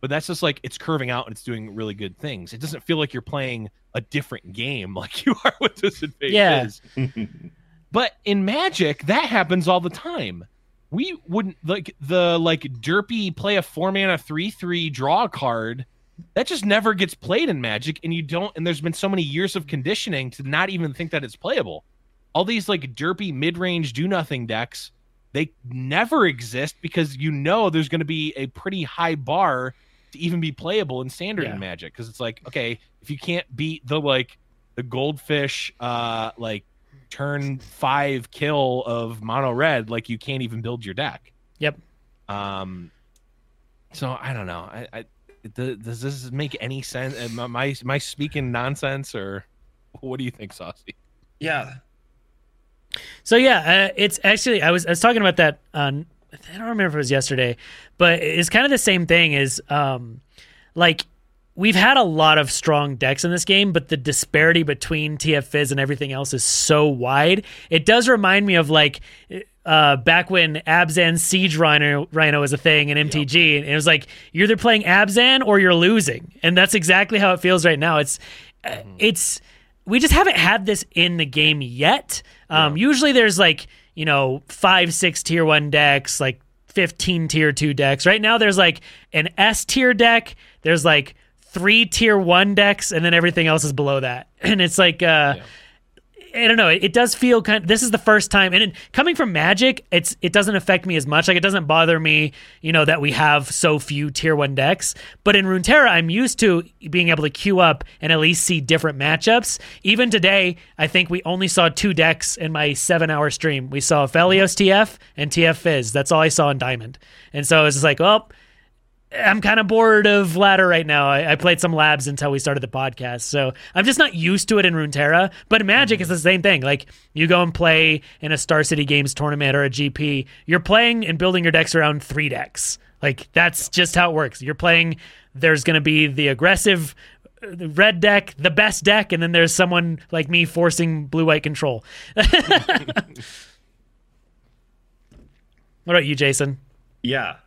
But that's just like it's curving out and it's doing really good things. It doesn't feel like you're playing a different game like you are with this Fate Yeah. But in Magic, that happens all the time. We wouldn't like the like derpy play a four mana three three draw card. That just never gets played in Magic, and you don't. And there's been so many years of conditioning to not even think that it's playable. All these like derpy mid range do nothing decks, they never exist because you know there's going to be a pretty high bar to even be playable in standard Yeah. in Magic. Because it's like, okay, if you can't beat the like the goldfish, uh, like turn five kill of mono red, like you can't even build your deck. Yep. Um. So I don't know. I, I th- does this make any sense? Am I am I am I speaking nonsense or what do you think, Saucy? yeah. So yeah, uh, it's actually I was I was talking about that on I don't remember if it was yesterday, but it's kind of the same thing. Is um like we've had a lot of strong decks in this game, but the disparity between TF Fizz and everything else is so wide. It does remind me of like uh, back when Abzan Siege Rhino Rhino was a thing in MTG, and it was like you're either playing Abzan or you're losing, and that's exactly how it feels right now. It's uh, it's we just haven't had this in the game yet. Um, Usually there's like you know five six tier one decks, like 15 tier 2 decks. Right now there's like an S tier deck, there's like three tier 1 decks and then everything else is below that. And it's like uh I don't know. It, it does feel kind. this is the first time, and it, coming from Magic, it's it doesn't affect me as much. Like it doesn't bother me, you know, that we have so few tier one decks. But in Runeterra, I'm used to being able to queue up and at least see different matchups. Even today, I think we only saw two decks in my seven hour stream. We saw Felios TF and TF Fizz. That's all I saw in Diamond. And so it's like, well, I'm kind of bored of ladder right now. I, I played some labs until we started the podcast, so I'm just not used to it in Runeterra. But Magic, is the same thing. Like you go and play in a Star City Games tournament or a GP, you're playing and building your decks around three decks. Like that's just how it works. You're playing. There's going to be the aggressive red deck, the best deck, and then there's someone like me forcing blue white control. what about you, Jason? Yeah.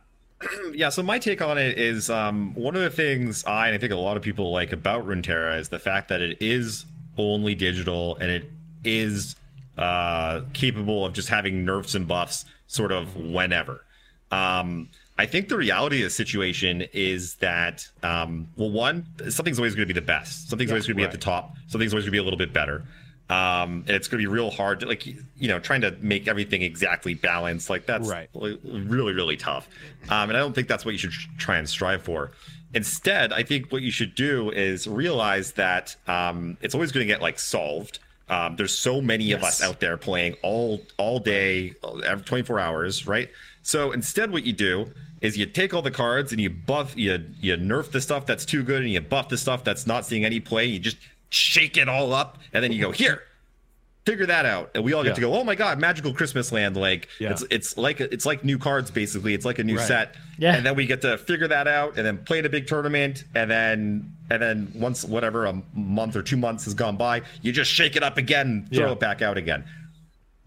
yeah, so my take on it is um, one of the things I and I think a lot of people like about Runeterra is the fact that it is only digital and it is uh, capable of just having nerfs and buffs sort of whenever. Um, I think the reality of the situation is that, um, well, one, something's always going to be the best. Something's always going to be at the top. Something's always going to be a little bit better. Um, and it's going to be real hard to, like, you know, trying to make everything exactly balanced. Like, that's Right. really, really tough. Um, and I don't think that's what you should try and strive for. Instead, I think what you should do is realize that um, it's always going to get like solved. Um, there's so many of us out there playing all all day, every 24 hours, right? So instead, what you do is you take all the cards and you buff, you you nerf the stuff that's too good, and you buff the stuff that's not seeing any play. You just shake it all up, and then you go here, figure that out, and we all get Yeah. to go. Oh my god, magical Christmas land! Like Yeah. it's it's like it's like new cards basically. It's like a new Right. set. Yeah. And then we get to figure that out, and then play in a big tournament, and then and then once whatever a month or two months has gone by, you just shake it up again, throw Yeah. it back out again.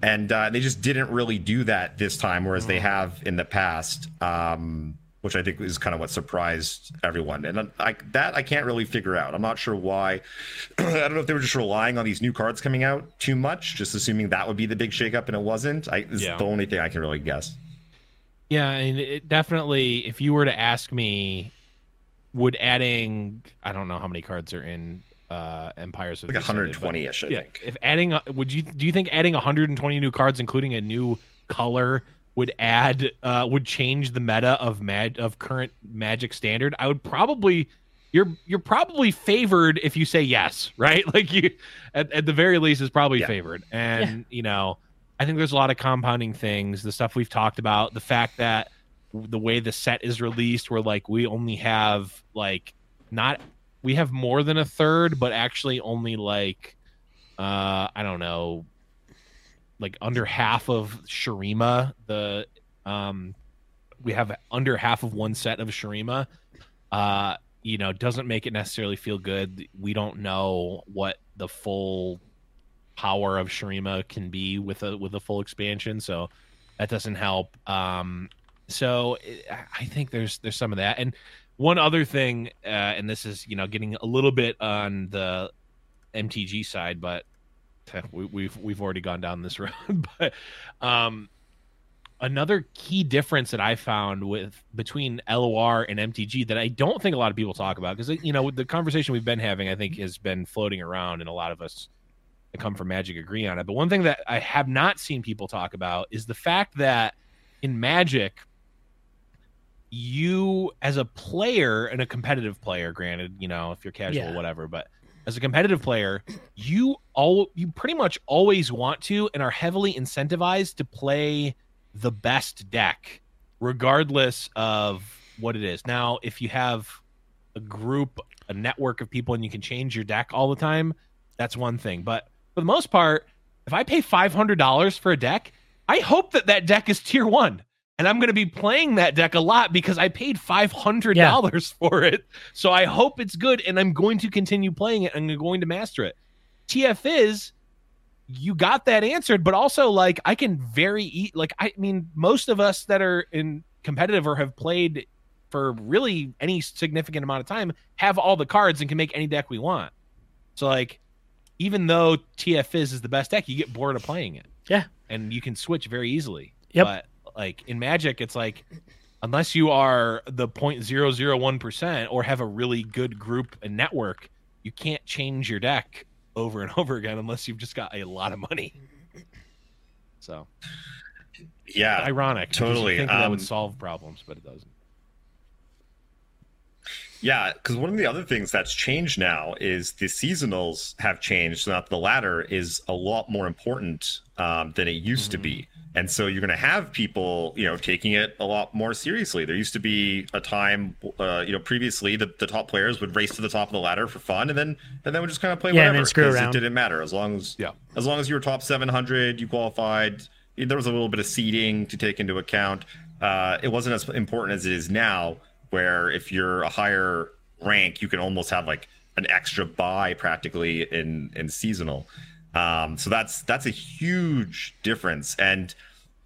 And uh, they just didn't really do that this time, whereas they have in the past. Um, which I think is kind of what surprised everyone, and I, that I can't really figure out. I'm not sure why. I don't know if they were just relying on these new cards coming out too much, just assuming that would be the big shakeup, and it wasn't. I, this Yeah. is the only thing I can really guess. Yeah, and it definitely. If you were to ask me, would adding I don't know how many cards are in uh Empires of Like 120ish, I yeah, think. if adding, would you do you think adding 120 new cards, including a new color, would add uh would change the meta of mag of current Magic standard? I would probably. You're you're probably favored if you say yes, right? Like you, at, at the very least, is probably Yeah. favored, and you know. I think there's a lot of compounding things, the stuff we've talked about, the fact that the way the set is released, where like we only have like not we have more than a third, but actually only like uh I don't know, like under half of Shurima. The um we have under half of one set of Shurima. Uh, you know, doesn't make it necessarily feel good. We don't know what the full power of Shurima can be with a with a full expansion, so that doesn't help. Um, so I think there's there's some of that, and one other thing, uh, and this is you know getting a little bit on the MTG side, but we, we've we've already gone down this road. but um, another key difference that I found with between LOR and MTG that I don't think a lot of people talk about because you know the conversation we've been having, I think has been floating around, and a lot of us that come from Magic agree on it. But one thing that I have not seen people talk about is the fact that in Magic, you as a player and a competitive player, granted, you know, if you're casual, Yeah. whatever, but as a competitive player, you all you pretty much always want to and are heavily incentivized to play the best deck, regardless of what it is. Now, if you have a group, a network of people, and you can change your deck all the time, that's one thing. But for the most part, if I pay five hundred dollars for a deck, I hope that that deck is tier one, and I'm going to be playing that deck a lot because I paid five hundred dollars for it. So I hope it's good, and I'm going to continue playing it. and I'm going to master it. TF is you got that answered, but also like I can very eat like I mean most of us that are in competitive or have played for really any significant amount of time have all the cards and can make any deck we want. So like even though TF is is the best deck, you get bored of playing it. Yeah. And you can switch very easily. Yep. But like in Magic, it's like unless you are the 0.001% or have a really good group and network, you can't change your deck over and over again unless you've just got a lot of money. So Yeah, ironic. totally. think that Um, would solve problems, but it doesn't. Yeah, because one of the other things that's changed now is the seasonals have changed, so that the ladder is a lot more important um, than it used to be. And so you're going to have people, you know, taking it a lot more seriously. There used to be a time, uh, you know, previously the, the top players would race to the top of the ladder for fun, and then and then would just kind of play Yeah, and whatever. then screw 'cause around. It didn't matter as long as Yeah. as long as you were top 700, you qualified. There was a little bit of seeding to take into account. Uh, it wasn't as important as it is now, where if you're a higher rank, you can almost have like an extra buy practically in in seasonal. Um, so that's that's a huge difference. And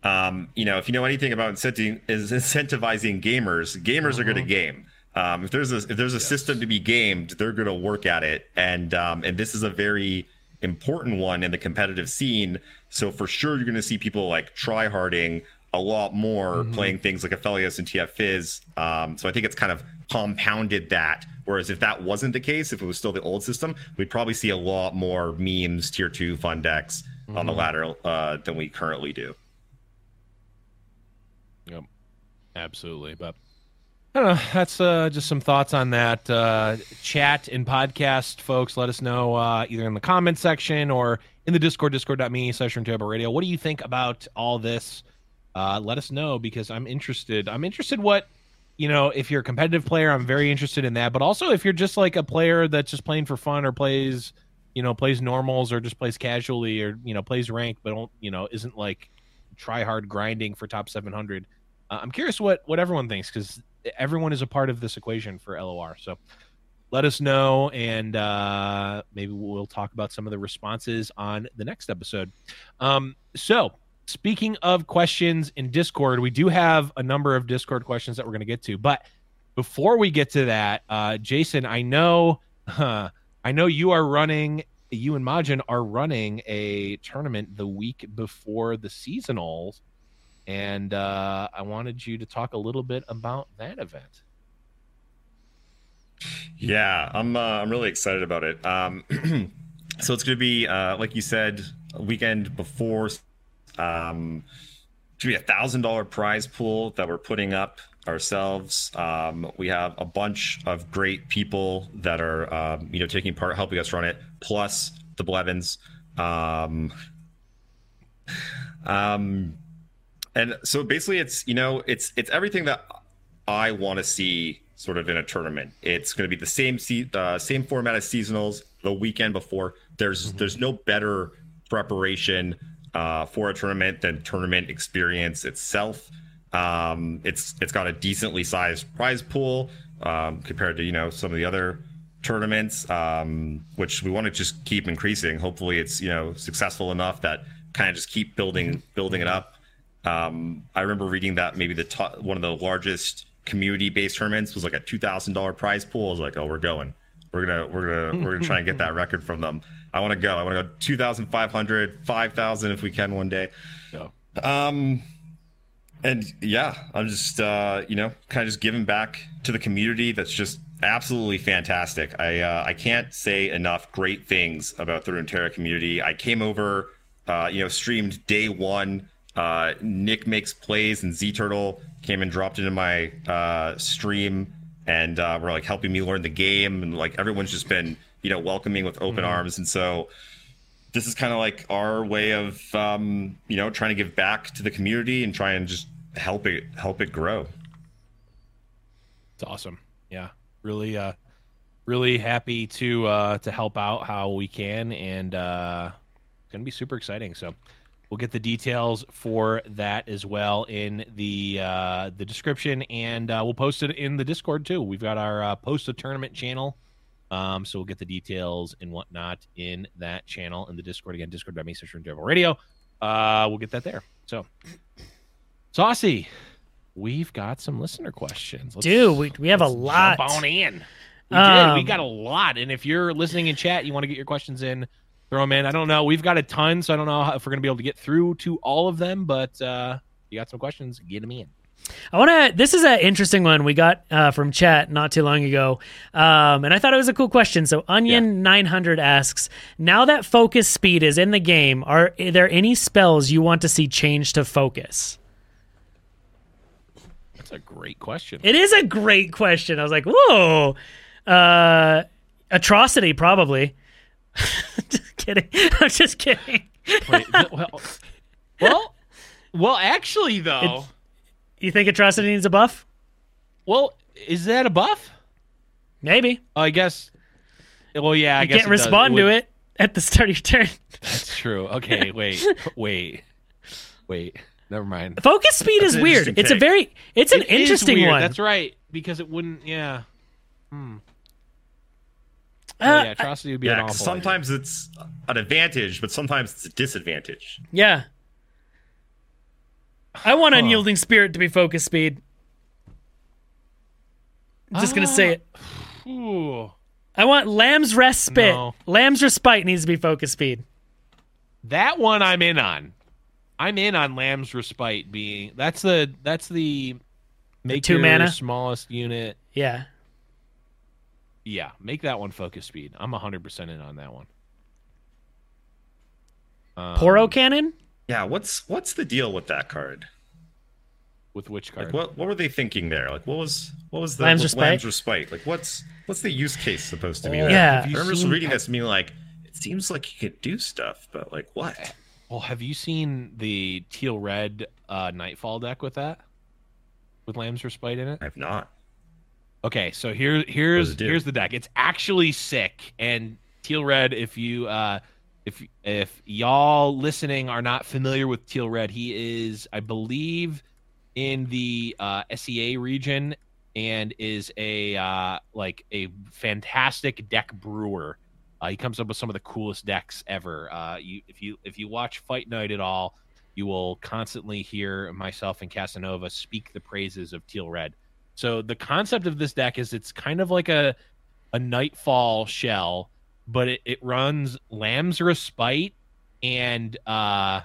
um, you know, if you know anything about incentivizing, is incentivizing gamers, gamers are going to game. Um, if there's a if there's a system to be gamed, they're going to work at it, and um, and this is a very important one in the competitive scene. So for sure, you're going to see people like try harding a lot more, playing things like Aphelios and TF Fizz. Um, so I think it's kind of compounded that. Whereas if that wasn't the case, if it was still the old system, we'd probably see a lot more memes, tier two fun decks on the ladder uh, than we currently do. Yep, absolutely. But I don't know. That's uh, just some thoughts on that. Uh, chat and podcast, folks. Let us know uh, either in the comment section or in the Discord, discord.me slash Table Radio. What do you think about all this? Uh, let us know because I'm interested. I'm interested what you know. If you're a competitive player, I'm very interested in that. But also, if you're just like a player that's just playing for fun or plays, you know, plays normals or just plays casually or you know plays rank, but don't you know isn't like try hard grinding for top 700. Uh, I'm curious what what everyone thinks because everyone is a part of this equation for LOR. So let us know, and uh, maybe we'll talk about some of the responses on the next episode. Um, so speaking of questions in Discord, we do have a number of Discord questions that we're going to get to, but before we get to that, uh, Jason, I know, uh, I know you are running. You and Majin are running a tournament the week before the seasonals and uh, I wanted you to talk a little bit about that event. Yeah, I'm uh, I'm really excited about it. Um, so it's going to be uh, like you said, weekend before. Um, to be a thousand dollar prize pool that we're putting up ourselves. Um, we have a bunch of great people that are um, you know taking part, helping us run it, plus the Blevins. Um, um, and so basically, it's you know it's it's everything that I want to see sort of in a tournament. It's going to be the same se- uh, same format as seasonals. The weekend before, there's there's no better preparation uh, for a tournament than tournament experience itself. Um, it's it's got a decently sized prize pool um, compared to you know some of the other tournaments, um, which we want to just keep increasing. Hopefully, it's you know successful enough that kind of just keep building building it up. Um, I remember reading that maybe the top, one of the largest community-based tournaments was like a two thousand dollar prize pool. I was like, oh, we're going. We're gonna we're gonna we're gonna try and get that record from them. I want to go. I want to go 2,500, 5,000 if we can one day. Yeah. Um, and yeah, I'm just uh, you know kind of just giving back to the community. That's just absolutely fantastic. I uh, I can't say enough great things about the Runeterra community. I came over, uh, you know, streamed day one. Uh, Nick makes plays and Z Turtle came and dropped into my uh, stream and uh, were like helping me learn the game and like everyone's just been you know welcoming with open arms and so this is kind of like our way of um, you know trying to give back to the community and try and just help it help it grow. It's awesome. Yeah. Really uh really happy to uh to help out how we can and uh it's gonna be super exciting. So we'll get the details for that as well in the uh the description and uh we'll post it in the Discord too. We've got our uh post a tournament channel. Um so we'll get the details and whatnot in that channel in the Discord again, discord.me slash radio. Uh we'll get that there. So Saucy, we've got some listener questions. Let's- Dude, we, we have a lot. Jump on in. We did. We Um, got a lot. And if you're listening in chat, you want to get your questions in, throw them in. I don't know. We've got a ton, so I don't know if we're going to be able to get through to all of them. But uh, you got some questions, get them in. I want to. This is an interesting one we got uh, from chat not too long ago, um, and I thought it was a cool question. So Onion nine hundred asks: Now that focus speed is in the game, are there any spells you want to see change to focus? That's a great question. It is a great question. I was like, whoa, uh, atrocity probably. just kidding. I'm just kidding. Wait, well, well, well, actually, though, You think atrocity needs a buff? well, is that a buff? Maybe. I guess. Well, yeah, I You guess can't it respond would- to it at the start of your turn. That's true. Okay, wait, wait, wait. Never mind. Focus speed is weird. interesting It's a very it's an It is interesting weird. one. That's right, because it wouldn't. Yeah. Hmm. Uh, yeah, atrocity would be an Yeah, awful. 'cause sometimes it's an advantage, but sometimes it's a disadvantage. yeah. I want unyielding spirit to be focus speed. I'm just gonna say it. Ooh. I want Lamb's respite. No. Lamb's respite needs to be focus speed. That one I'm in on. I'm in on Lamb's Respite being that's the that's the make two your mana? smallest unit. Yeah. Yeah, make that one focus speed. I'm 100% in on that one. Um, Poro cannon? Yeah, what's what's the deal with that card? with which card? Like, what what were they thinking there? Like, what was what was the Lamb's with Respite? Lamb's respite? Like, what's what's the use case supposed to be? Oh, there? Yeah. I remember seen- reading this and being like, it seems like you could do stuff, but like what? Well, have you seen the teal red uh, Nightfall deck with that? With Lamb's Respite in it? I've not. Okay, so here here's here's the deck. It's actually sick. And Teal Red, if you uh if if y'all listening are not familiar with Teal Red, he is, I believe, in the uh SEA region and is a uh like a fantastic deck brewer. Uh, he comes up with some of the coolest decks ever. Uh you if you if you watch Fight Night at all, you will constantly hear myself and Casanova speak the praises of Teal Red. So the concept of this deck is it's kind of like a a Nightfall shell, but it, it runs Lamb's Respite and uh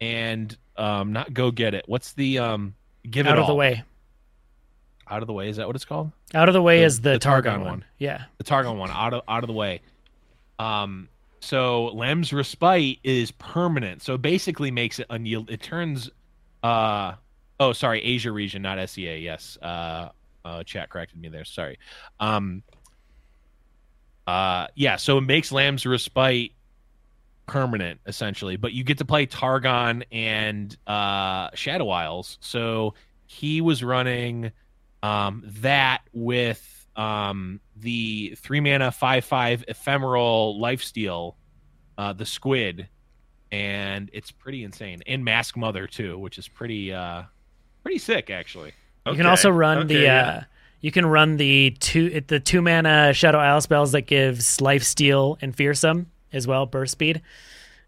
and um not go get it. What's the um give it Out of the way. Out of the way is that what it's called? Out of the way The- is the, the Targon, Targon one. one. Yeah. the Targon one out of out of the way. Um, so Lamb's Respite is permanent. So it basically makes it unyield. It turns, uh, oh sorry, Asia region, not SEA. Yes, uh, uh, chat corrected me there. Sorry. Um, uh, yeah. So it makes Lamb's Respite permanent essentially, but you get to play Targon and uh Shadow Isles. So he was running um that with um the three mana five five ephemeral lifesteal, uh the squid, and it's pretty insane. And Mask Mother too, which is pretty uh pretty sick actually. You can also run the Okay, uh yeah. You can run the two the two mana Shadow Isle spells that gives life steal and fearsome as well, burst speed.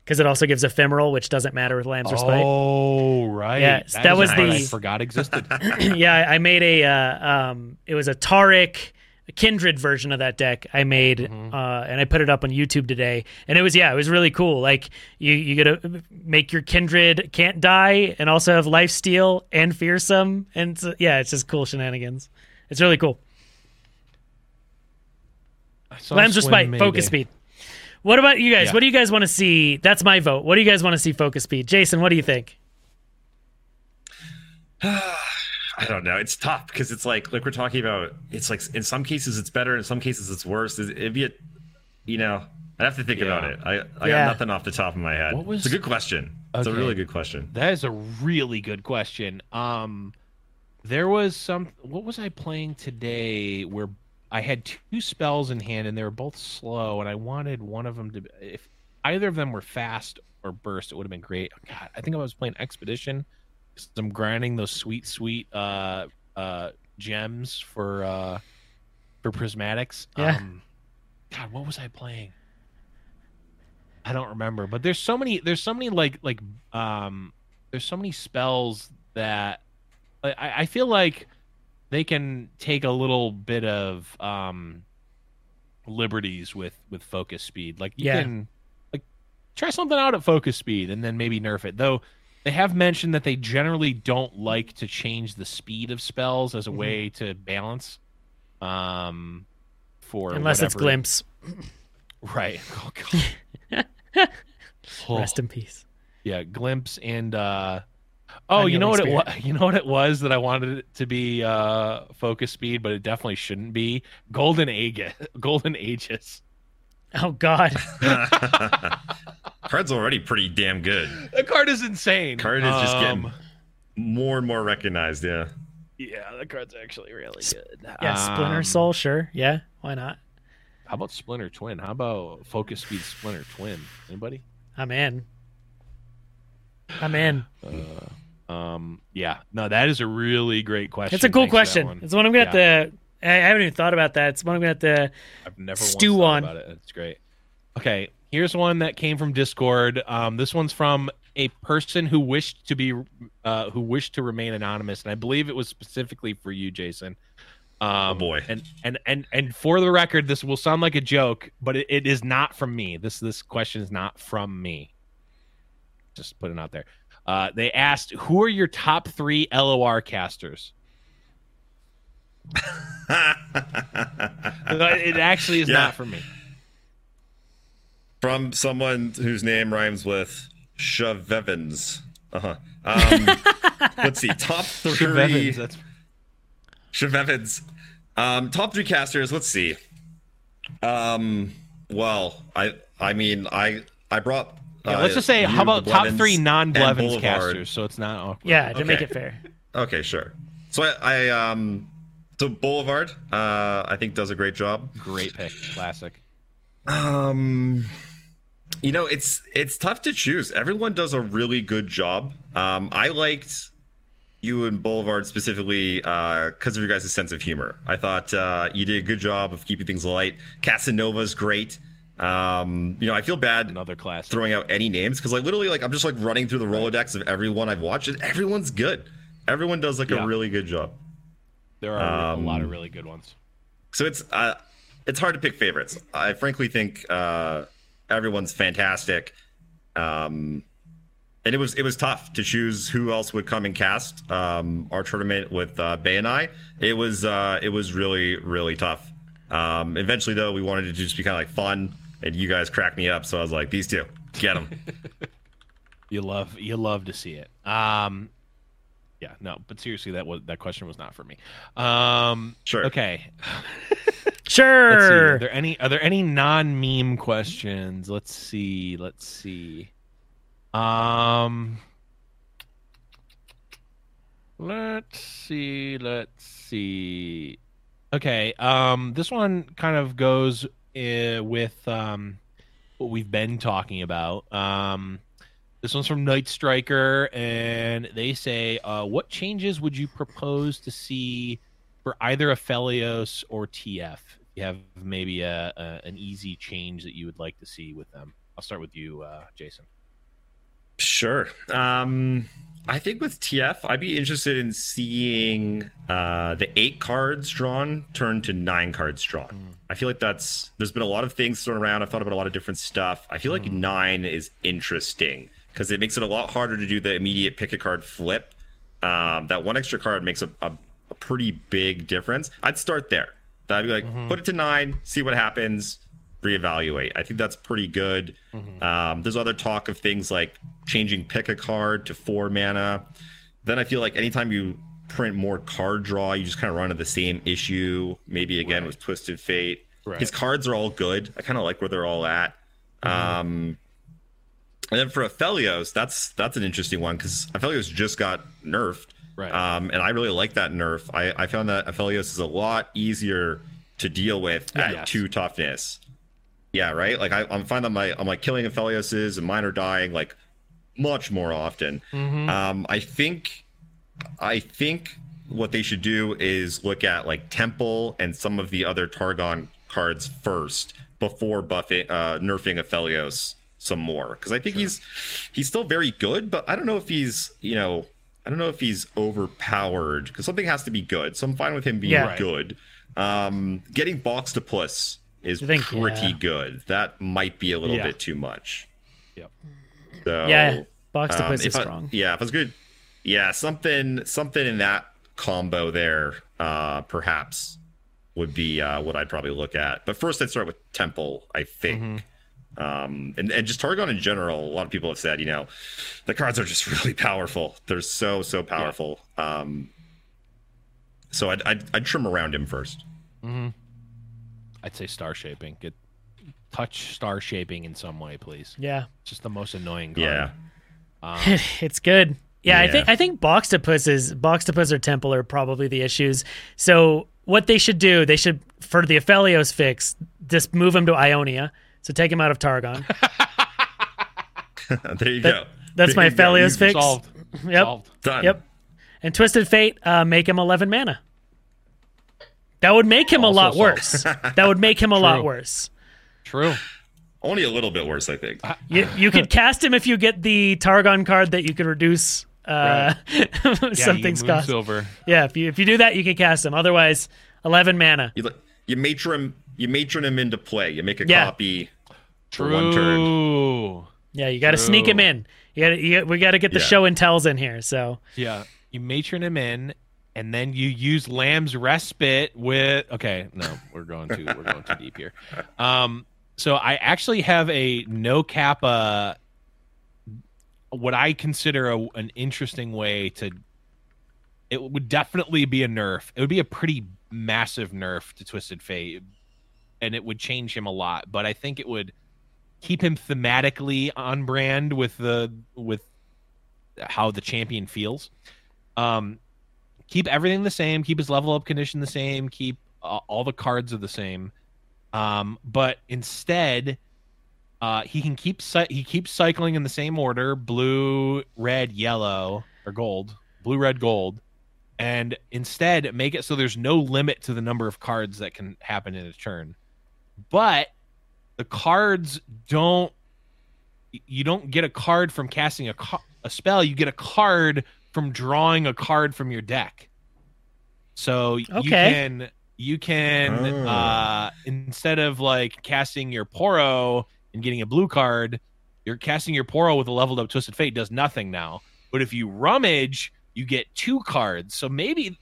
Because it also gives ephemeral, which doesn't matter with Lamb's Respite. Oh right, Yeah, that is was card I the- forgot existed. yeah, I made a uh, um, it was a Taric a Kindred version of that deck I made, Mm-hmm. uh, and I put it up on YouTube today, and it was yeah, it was really cool. Like you you gotta make your Kindred can't die, and also have life steal and fearsome, and so, yeah, it's just cool shenanigans. It's really cool. I saw Lamb's Swim Respite, Mayday. focus speed. What about you guys? Yeah. What do you guys want to see? That's my vote. What do you guys want to see? Focus speed, Jason. What do you think? I don't know. It's tough because it's like like we're talking about. It's like in some cases it's better, in some cases it's worse. Is- It'd be, a, you know, I have to think Yeah. about it. I I Yeah. got nothing off the top of my head. What was- It's a good question. It's a really good question. That is a really good question. Um, there was some. What was I playing today? Where I had two spells in hand, and they were both slow, and I wanted one of them to. If either of them were fast or burst, it would have been great. God, I think I was playing Expedition. I'm grinding those sweet, sweet uh, uh, gems for uh, for prismatics. Yeah. Um, God, what was I playing? I don't remember, but there's so many. There's so many like like um. There's so many spells that I, I feel like they can take a little bit of um liberties with with focus speed. Like you Yeah. can like try something out at focus speed and then maybe nerf it. Though they have mentioned that they generally don't like to change the speed of spells as a Mm-hmm. way to balance. Um, for Unless it's glimpse. Right. Oh, God. Oh, Rest in peace. yeah, glimpse and uh Oh, you Unyielding know what it was? You know what it was that I wanted it to be uh focus speed, but it definitely shouldn't be. Golden Aegis. Golden Aegis. Oh God. Card's already pretty damn good. The card is insane. Card is just getting Um, more and more recognized. Yeah. Yeah, the card's actually really good. Yeah, Splinter Um, Soul, sure. Yeah, why not? How about Splinter Twin? How about Focus Speed Splinter Twin? Anybody? I'm in. I'm in. Um, yeah, no, that is a really great question. It's a cool Thanks question. one. It's one I'm gonna have to. I haven't even thought about that. It's one I'm gonna have to. I've never stew once thought on. about it. It's great. Okay, here's one that came from Discord. Um, this one's from a person who wished to be uh, who wished to remain anonymous, and I believe it was specifically for you, Jason. Um, Oh, boy. And and and and for the record, this will sound like a joke, but it, it is not from me. This this question is not from me. Just putting it out there. Uh, they asked, "Who are your top three LOR casters?" it actually is Yeah. not for me. From someone whose name rhymes with Shavevans. Uh-huh. Um, let's see. Top three. Evans, that's Um, top three casters. Let's see. Um, well, I I mean I I brought. Yeah, uh, let's just say, how about the top three non-Blevins casters? So it's not awkward. Yeah, to make it fair. Okay, sure. So I, I um, so Boulevard, uh, I think does a great job. Great pick, classic. Um, you know, it's it's tough to choose. Everyone does a really good job. Um, I liked you and Boulevard specifically because of your guys' sense of humor. I thought uh, you did a good job of keeping things light. Casanova's great. Um, you know, I feel bad Another classic. throwing out any names because like literally like I'm just like running through the Rolodex of everyone I've watched and everyone's good. Everyone does like Yeah. a really good job. There are a lot of Um, really good ones. So it's uh, it's hard to pick favorites. I frankly think uh, everyone's fantastic. Um, and it was it was tough to choose who else would come and cast um, our tournament with uh, Bay and I. It was uh, it was really really tough. Um, eventually though, we wanted it to just be kind of like fun, and you guys cracked me up. So I was like, these two, get them. You love you love to see it. Um, yeah, no, but seriously, that was that question was not for me. Um, Sure. Okay. Let's see. Sure. Are there any are there any non meme questions? Let's see. Let's see. Um. Let's see. Let's see. Okay. Um. This one kind of goes uh, with um what we've been talking about. Um. This one's from Night Striker, and they say, uh, "What changes would you propose to see for either Aphelios or TF? You have maybe a, a an easy change that you would like to see with them." I'll start with you, uh, Jason. Sure. Um, I think with TF, I'd be interested in seeing uh, the eight cards drawn turn to nine cards drawn. I feel like that's there's been a lot of things thrown around. I've thought about a lot of different stuff. I feel like nine is interesting because it makes it a lot harder to do the immediate pick a card flip. Um, that one extra card makes a, a, a pretty big difference. I'd start there. I'd be like, put it to nine, see what happens, reevaluate. I think that's pretty good. Um, there's other talk of things like changing pick a card to four mana. Then I feel like anytime you print more card draw, you just kind of run into the same issue. Maybe again with Twisted Fate. Right. His cards are all good. I kind of like where they're all at. Um, and then for Aphelios, that's that's an interesting one because Aphelios just got nerfed. Right. Um, and I really like that nerf. I, I found that Aphelios is a lot easier to deal with at Yes. two toughness. Yeah, right. Like I, I'm finding my I'm like killing Aphelioses and mine are dying like much more often. Um, I think I think what they should do is look at like Temple and some of the other Targon cards first before buffing uh, nerfing Aphelios some more because I think he's he's still very good, but I don't know if he's you know I don't know if he's overpowered because something has to be good. So I'm fine with him being Yeah. Good. Um, getting Boxtopus is think, pretty yeah. good. That might be a little Yeah. bit too much. Yep. So Yeah, box to um, puss if is I- strong. yeah, if it's good. Yeah, something something in that combo there, uh, perhaps would be uh, what I'd probably look at. But first, I'd start with Temple. I think. Mm-hmm. Um, and, and just Targon in general, a lot of people have said, you know, the cards are just really powerful. They're so so powerful. Um, so I'd, I'd I'd trim around him first. I'd say star shaping. Get touch star shaping in some way, please. Yeah. It's just the most annoying card. Yeah. Um, it's good. Yeah, I think I think Boxtopus is Boxtopus or Temple are probably the issues. So what they should do, they should for the Aphelios fix, just move him to Ionia. So take him out of Targon. there you That- go. that's There my you. Aphelios fix. solved. Yep. Solved. Done. Yep. And Twisted Fate, uh, make him 11 mana. That would make him a lot solved. worse. that would make him a lot worse. True. Only a little bit worse, I think. You, you could cast him if you get the Targon card that you could reduce uh, something's yeah, cost. over. Yeah, if you if you do that, you can cast him. Otherwise, eleven mana. You you matron him you matron him into play. You make a Yeah. copy for one turn. True. Yeah, you got to sneak him in. You got you, we got to get the Yeah. show and tells in here. So Yeah, you matron him in, and then you use Lamb's respite with. Okay, no, we're going too we're going too deep here. Um, so I actually have a no kappa. What I consider a, an interesting way to. It would definitely be a nerf. It would be a pretty massive nerf to Twisted Fate, and it would change him a lot. But I think it would keep him thematically on brand with the with how the champion feels. Um, keep everything the same. Keep his level up condition the same. Keep uh, all the cards are the same. Um, but instead, uh, he can keep he keeps cycling in the same order: blue, red, yellow, or gold. Blue, red, gold. And instead, make it so there's no limit to the number of cards that can happen in a turn. But the cards don't you don't get a card from casting a, a spell you get a card from drawing a card from your deck. So you can you can Oh. uh instead of like casting your poro and getting a blue card you're casting your poro with a leveled up twisted fate does nothing now. But if you rummage you get two cards. So maybe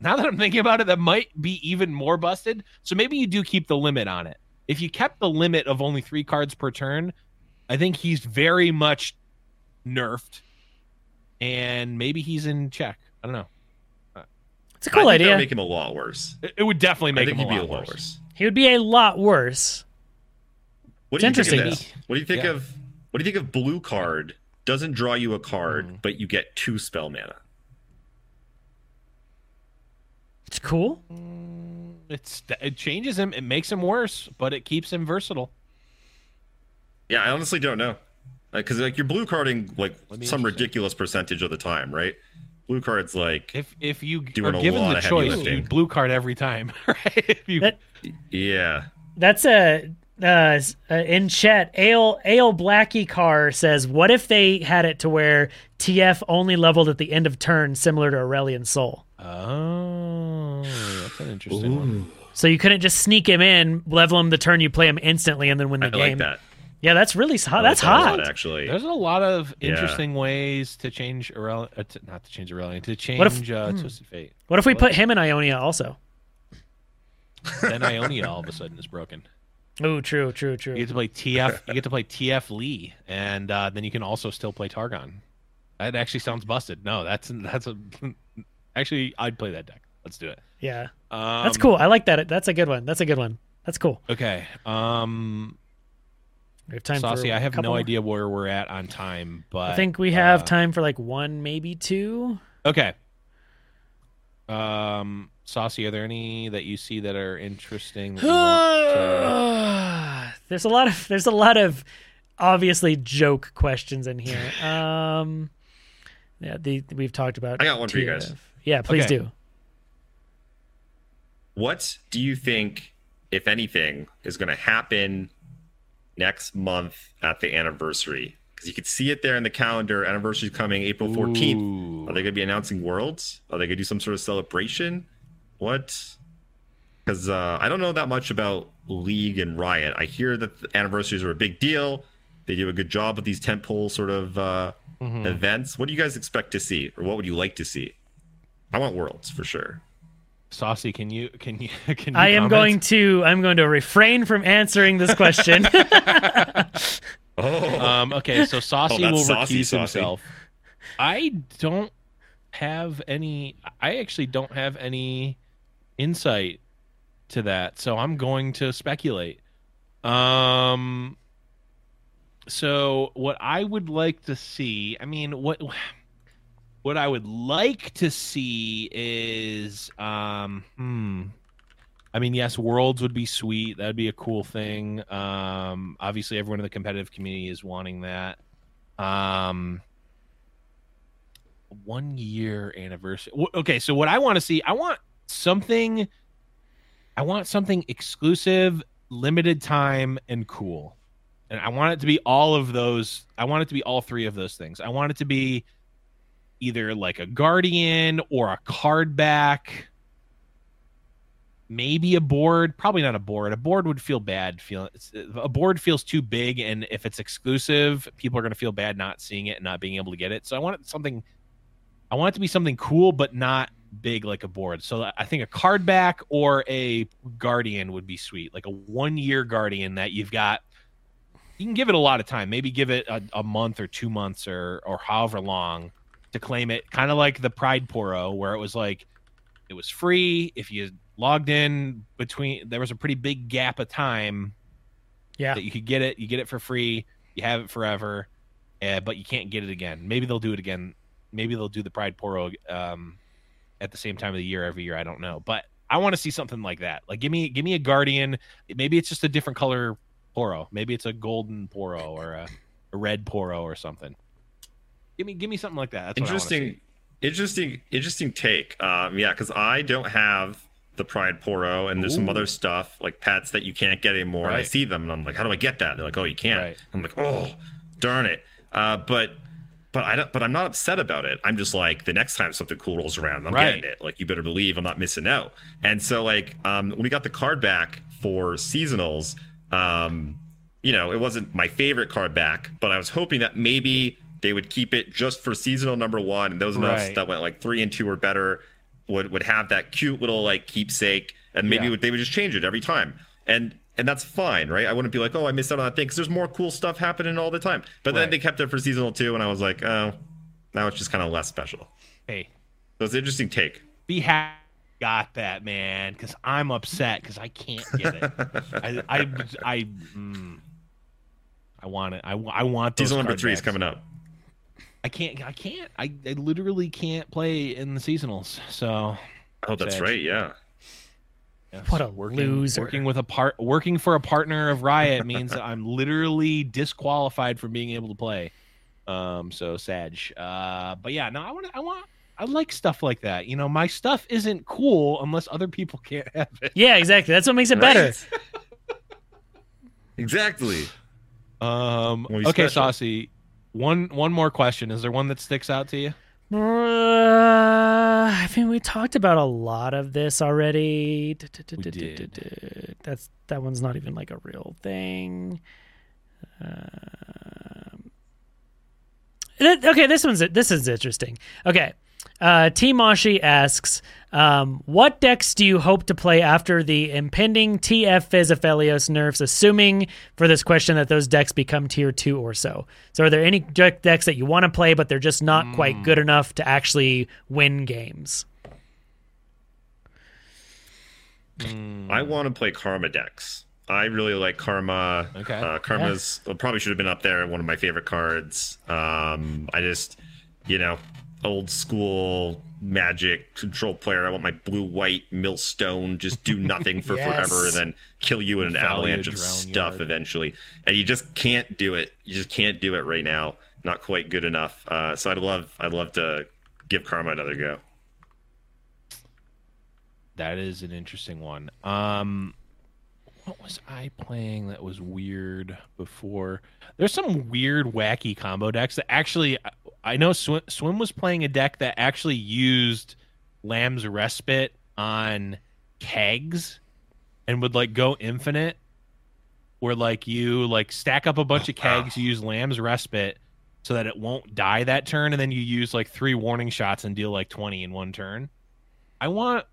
now that i'm thinking about it that might be even more busted. So maybe you do keep the limit on it. If you kept the limit of only three cards per turn, I think he's very much nerfed, and maybe he's in check. I don't know. it's a cool think that idea. make him a lot worse. It, it would definitely I make think him he'd a be lot, a lot worse. worse. he would be a lot worse. What do you It's think of this? What do you think Yeah. of what do you think of blue card doesn't draw you a card, Mhm. but you get two spell mana? It's cool. Mm, It's it changes him. It makes him worse, but it keeps him versatile. Yeah, I honestly don't know. Because like you're blue carding like some interesting. ridiculous percentage of the time, right? Blue card's like If if you Doing are a given lot the choice, lifting. you blue card every time, right? You, That- yeah. That's a uh, uh, in chat. Ale Ale Blackie Car says, "What if they had it to where TF only leveled at the end of turn, similar to Aurelion Sol? oh, that's an interesting one. So you couldn't just sneak him in, level him the turn you play him instantly, and then win the I game. like that. Yeah, that's really hot. I That's that hot. lot, actually. There's a lot of Yeah. interesting ways to change Aurelion, uh, to, not to change Aurelion, to change What if- uh, hmm. Twisted Fate. What if we put him in Ionia also? Then Ionia all of a sudden is broken. Oh, true, true, true. You get to play TF. You get to play TF Lee, and uh, then you can also still play Targon. That actually sounds busted. No, that's that's a. Actually, I'd play that deck. Let's do it. Yeah, Um, that's cool. I like that. That's a good one. That's a good one. That's cool. Okay. Um, We have time Saucy, for I a have no more? idea where we're at on time, but I think we have uh, time for like one, maybe two. Okay. Um, Saucy, are there any that you see that are interesting? That to... there's a lot of there's a lot of obviously joke questions in here. Um, yeah, the we've talked about. I got one for you guys. Yeah, please Okay. do. What do you think, if anything, is going to happen next month at the anniversary? Because you could see it there in the calendar. Anniversary's coming April 14th. Ooh. Are they going to be announcing Worlds? Are they going to do some sort of celebration? What? Because uh, I don't know that much about League and Riot. I hear that the anniversaries are a big deal. They do a good job with these tentpole sort of uh, Mhm. events. What do you guys expect to see, or what would you like to see? I want Worlds for sure. Saucy, can you can you can you I am comment? going to I'm going to refrain from answering this question. Oh, Um, okay, so Saucy that's will saucy, recuse saucy. himself. I don't have any. I actually don't have any insight to that, so I'm going to speculate. Um. So what I would like to see, I mean, what what I would like to see is, um, hmm. I mean, yes, worlds would be sweet. That'd be a cool thing. Um, obviously, everyone in the competitive community is wanting that. Um, one year anniversary. Okay, so what I want to see, I want something. I want something exclusive, limited time, and cool. and I want it to be all of those. I want it to be all three of those things. I want it to be either like a guardian or a card back. Maybe a board. Probably not a board. A board would feel bad feeling a board feels too big and if it's exclusive people are going to feel bad not seeing it and not being able to get it. So i want it something i want it to be something cool but not big like a board. So i think a card back or a guardian would be sweet like a one year guardian that you've got. You can give it a lot of time. Maybe give it a, a month or two months or or however long to claim it kind of like the pride poro where it was like it was free if you logged in between there was a pretty big gap of time Yeah. that you could get it you get it for free you have it forever uh, but you can't get it again. Maybe they'll do it again. Maybe they'll do the pride poro um, at the same time of the year every year i don't know. But i want to see something like that. Like give me give me a guardian. Maybe it's just a different color poro. Maybe it's a golden poro or a, a red poro or something give me give me something like that That's what I wanna see. interesting interesting interesting take um yeah because i don't have the pride poro and there's some other stuff like pets that you can't get anymore and i see them and i'm like how do i get that they're like oh you can't Right. i'm like oh darn it uh but but I don't, but I'm not upset about it. I'm just like the next time something cool rolls around, I'm Right. getting it. Like you better believe I'm not missing out. And so like um when we got the card back for seasonals, um you know, it wasn't my favorite card back, but I was hoping that maybe they would keep it just for seasonal number one, and those enough Right. that went like three and two or better would would have that cute little like keepsake, and maybe Yeah. would- they would just change it every time, and and that's fine, right? I wouldn't be like, oh, I missed out on that thing because there's more cool stuff happening all the time. But then they kept it for seasonal two, and I was like, oh, now it's just kind of less special. hey So it's an interesting take. be happy got that man because i'm upset because i can't get it i i i, mm, I want it i, I want those Season number three is coming up. I can't i can't I, I literally can't play in the seasonals so Oh, that's Sad. right. Yeah. yes, What a working, loser. working with a part working for a partner of riot means that i'm literally disqualified from being able to play um so sag uh but yeah no i want i want i like stuff like that you know my stuff isn't cool unless other people can't have it Yeah, exactly. That's what makes it better. Exactly. Um. Okay, special. Saucy. One one more question. Is there one that sticks out to you? Uh, I mean, we talked about a lot of this already. did. That's that one's not even like a real thing. Um, okay, this one's this is interesting. Okay, uh, T Moshi asks, um, "What decks do you hope to play after the impending TF Fizz Aphelios nerfs? Assuming for this question that those decks become tier two or so. So, are there any deck decks that you want to play, but they're just not quite good enough to actually win games? I want to play Karma decks. I really like Karma. Okay. Uh, Karma's well, probably should have been up there. One of my favorite cards. Um, I just, you know, old school magic control player. I want my blue white millstone just do nothing for Yes. forever and then kill you in an avalanche of stuff eventually. And you just can't do it. You just can't do it right now. Not quite good enough. Uh, so I'd love, I'd love to give Karma another go. That is an interesting one. Um, what was I playing that was weird before? There's some weird, wacky combo decks that actually. I- know Swim, Swim was playing a deck that actually used Lamb's Respite on kegs and would like go infinite where like you like stack up a bunch oh, of kegs you use lamb's respite so that it won't die that turn and then you use like three warning shots and deal like 20 in one turn i want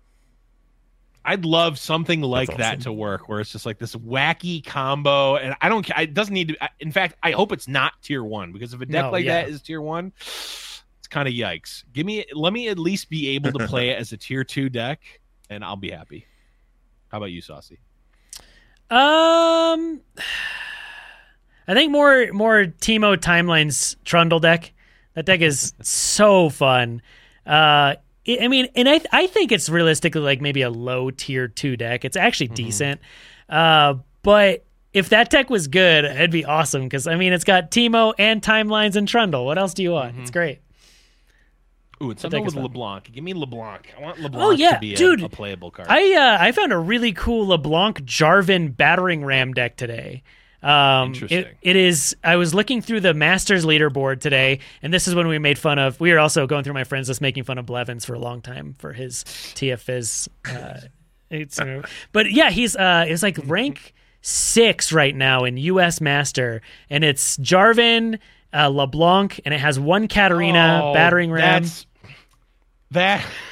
i'd love something like that to work where it's just like this wacky combo and i don't ca- it doesn't need to in fact i hope it's not tier one because if a deck No, like yeah. that is tier one it's kind of yikes give me let me at least be able to play it as a tier two deck and i'll be happy how about you saucy Um, I think more more Teemo Timelines Trundle deck. That deck is so fun. Uh, I mean, and I I think it's realistically like maybe a low tier two deck. It's actually decent. Uh, but if that deck was good, it'd be awesome because I mean, it's got Teemo and Timelines and Trundle. What else do you want? It's great. Ooh, it's something with fun. LeBlanc. Give me LeBlanc. I want LeBlanc Oh, yeah, to be dude. a playable card. I uh, I found a really cool LeBlanc Jarvan battering ram deck today. Um, Interesting. It, it is. I was looking through the Masters leaderboard today, and this is when we made fun of. We were also going through my friends list, making fun of Blevins for a long time for his TFIs. Uh, it's, you know, but yeah, he's uh, it's like rank six right now in U.S. Master, and it's Jarvan uh, LeBlanc, and it has one Katarina Oh, battering ram. That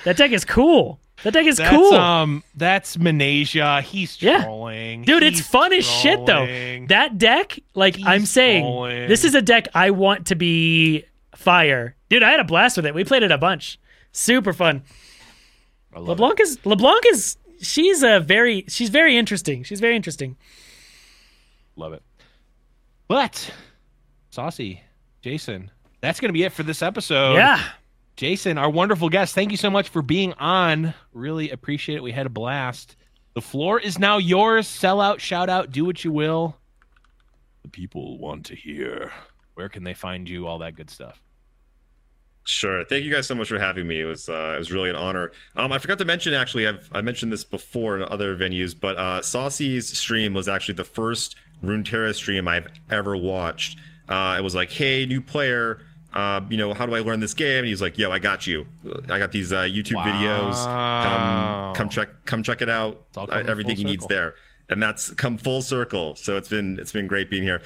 That deck is cool. That deck is that's cool. um that's Manasia. He's Yeah. trolling. Dude, it's He's fun as shit though. That deck, like He's I'm saying, trolling. this is a deck I want to be fire. Dude, I had a blast with it. We played it a bunch. Super fun. I love it. LeBlanc is LeBlanc is she's a very she's very interesting. She's very interesting. Love it. But Saucy, Jason, that's gonna be it for this episode. yeah. Jason, our wonderful guest, thank you so much for being on. Really appreciate it. We had a blast. The floor is now yours. Sell out, shout out, do what you will. The people want to hear. Where can they find you? All that good stuff. Sure. Thank you guys so much for having me. It was uh, it was really an honor. Um, I forgot to mention actually, I've I mentioned this before in other venues, but uh, Saucy's stream was actually the first Runeterra stream I've ever watched. Uh, it was like, hey, new player, uh, you know, how do I learn this game? And he's like, yo, I got you. I got these uh, YouTube videos. Wow. Come come check come check it out. Uh, Everything he needs there. And that's come full circle. So it's been it's been great being here.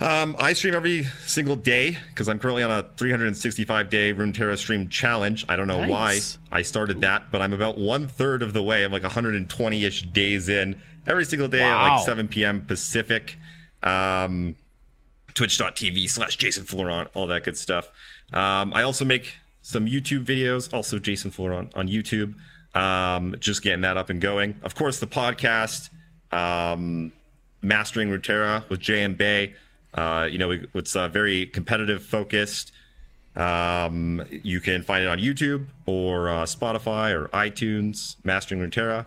Um, I stream every single day because I'm currently on a 365 day Runeterra stream challenge. I don't know Nice. why I started that, but I'm about one third of the way. I'm like 120 ish days in every single day at like 7 p.m. Pacific. Um, twitch.tv slash Jason Florent, all that good stuff. Um, I also make some YouTube videos, also Jason Florent on YouTube. Um, just getting that up and going. Of course, the podcast, um, Mastering Runeterra with Majin Bay. Uh, you know, it's uh, very competitive focused. Um, you can find it on YouTube or uh, Spotify or iTunes, Mastering Runeterra.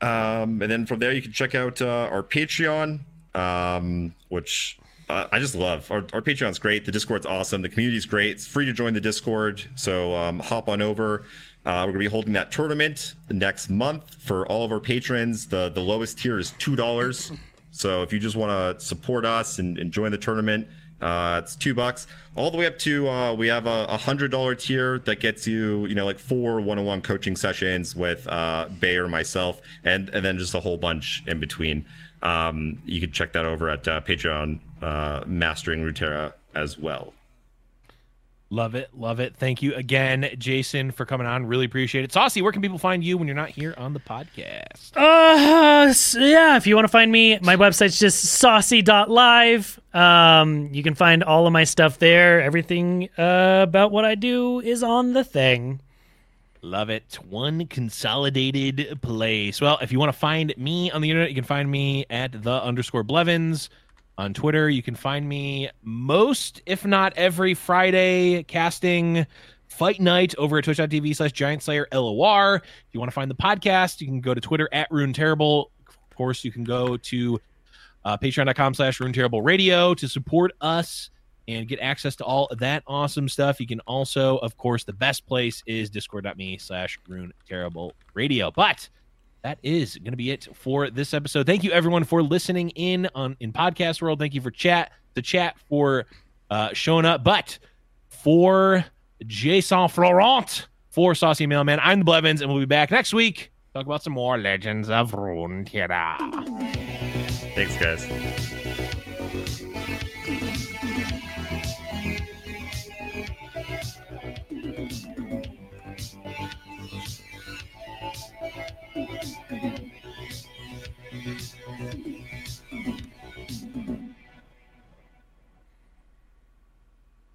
Um, and then from there, you can check out uh, our Patreon, um, which uh, I just love. Our, our Patreon's great. The Discord's awesome. The community's great. It's free to join the Discord. So um, hop on over. Uh, we're to be holding that tournament next month for all of our patrons. The, the lowest tier is $2. So if you just want to support us and, and join the tournament, uh, it's two bucks all the way up to uh, we have a, a hundred dollar tier that gets you you know like four one-on-one coaching sessions with uh, Bay or myself and and then just a whole bunch in between. Um, you can check that over at uh, Patreon uh, Mastering Runeterra as well. Love it. Love it. Thank you again, Jason, for coming on. Really appreciate it. Saucy, where can people find you when you're not here on the podcast? Uh, yeah, if you want to find me, my website's just saucy.live. Um, you can find all of my stuff there. Everything uh, about what I do is on the thing. Love it. One consolidated place. Well, if you want to find me on the internet, you can find me at the underscore Blevins. On Twitter, you can find me most, if not every Friday, casting Fight Night over at twitch.tv slash Giant Slayer LOR. If you want to find the podcast, you can go to Twitter at Rune Terrible. Of course, you can go to uh, patreon.com slash Rune Terrible Radio to support us and get access to all that awesome stuff. You can also, of course, the best place is discord.me slash rune terrible radio. But that is going to be it for this episode. Thank you everyone for listening in on in podcast world. Thank you for chat, the chat for uh, showing up. But for Jason Florent, for Saucy Mailman, I'm the Blevins, and we'll be back next week. Talk about some more Legends of Runeterra. Thanks, guys.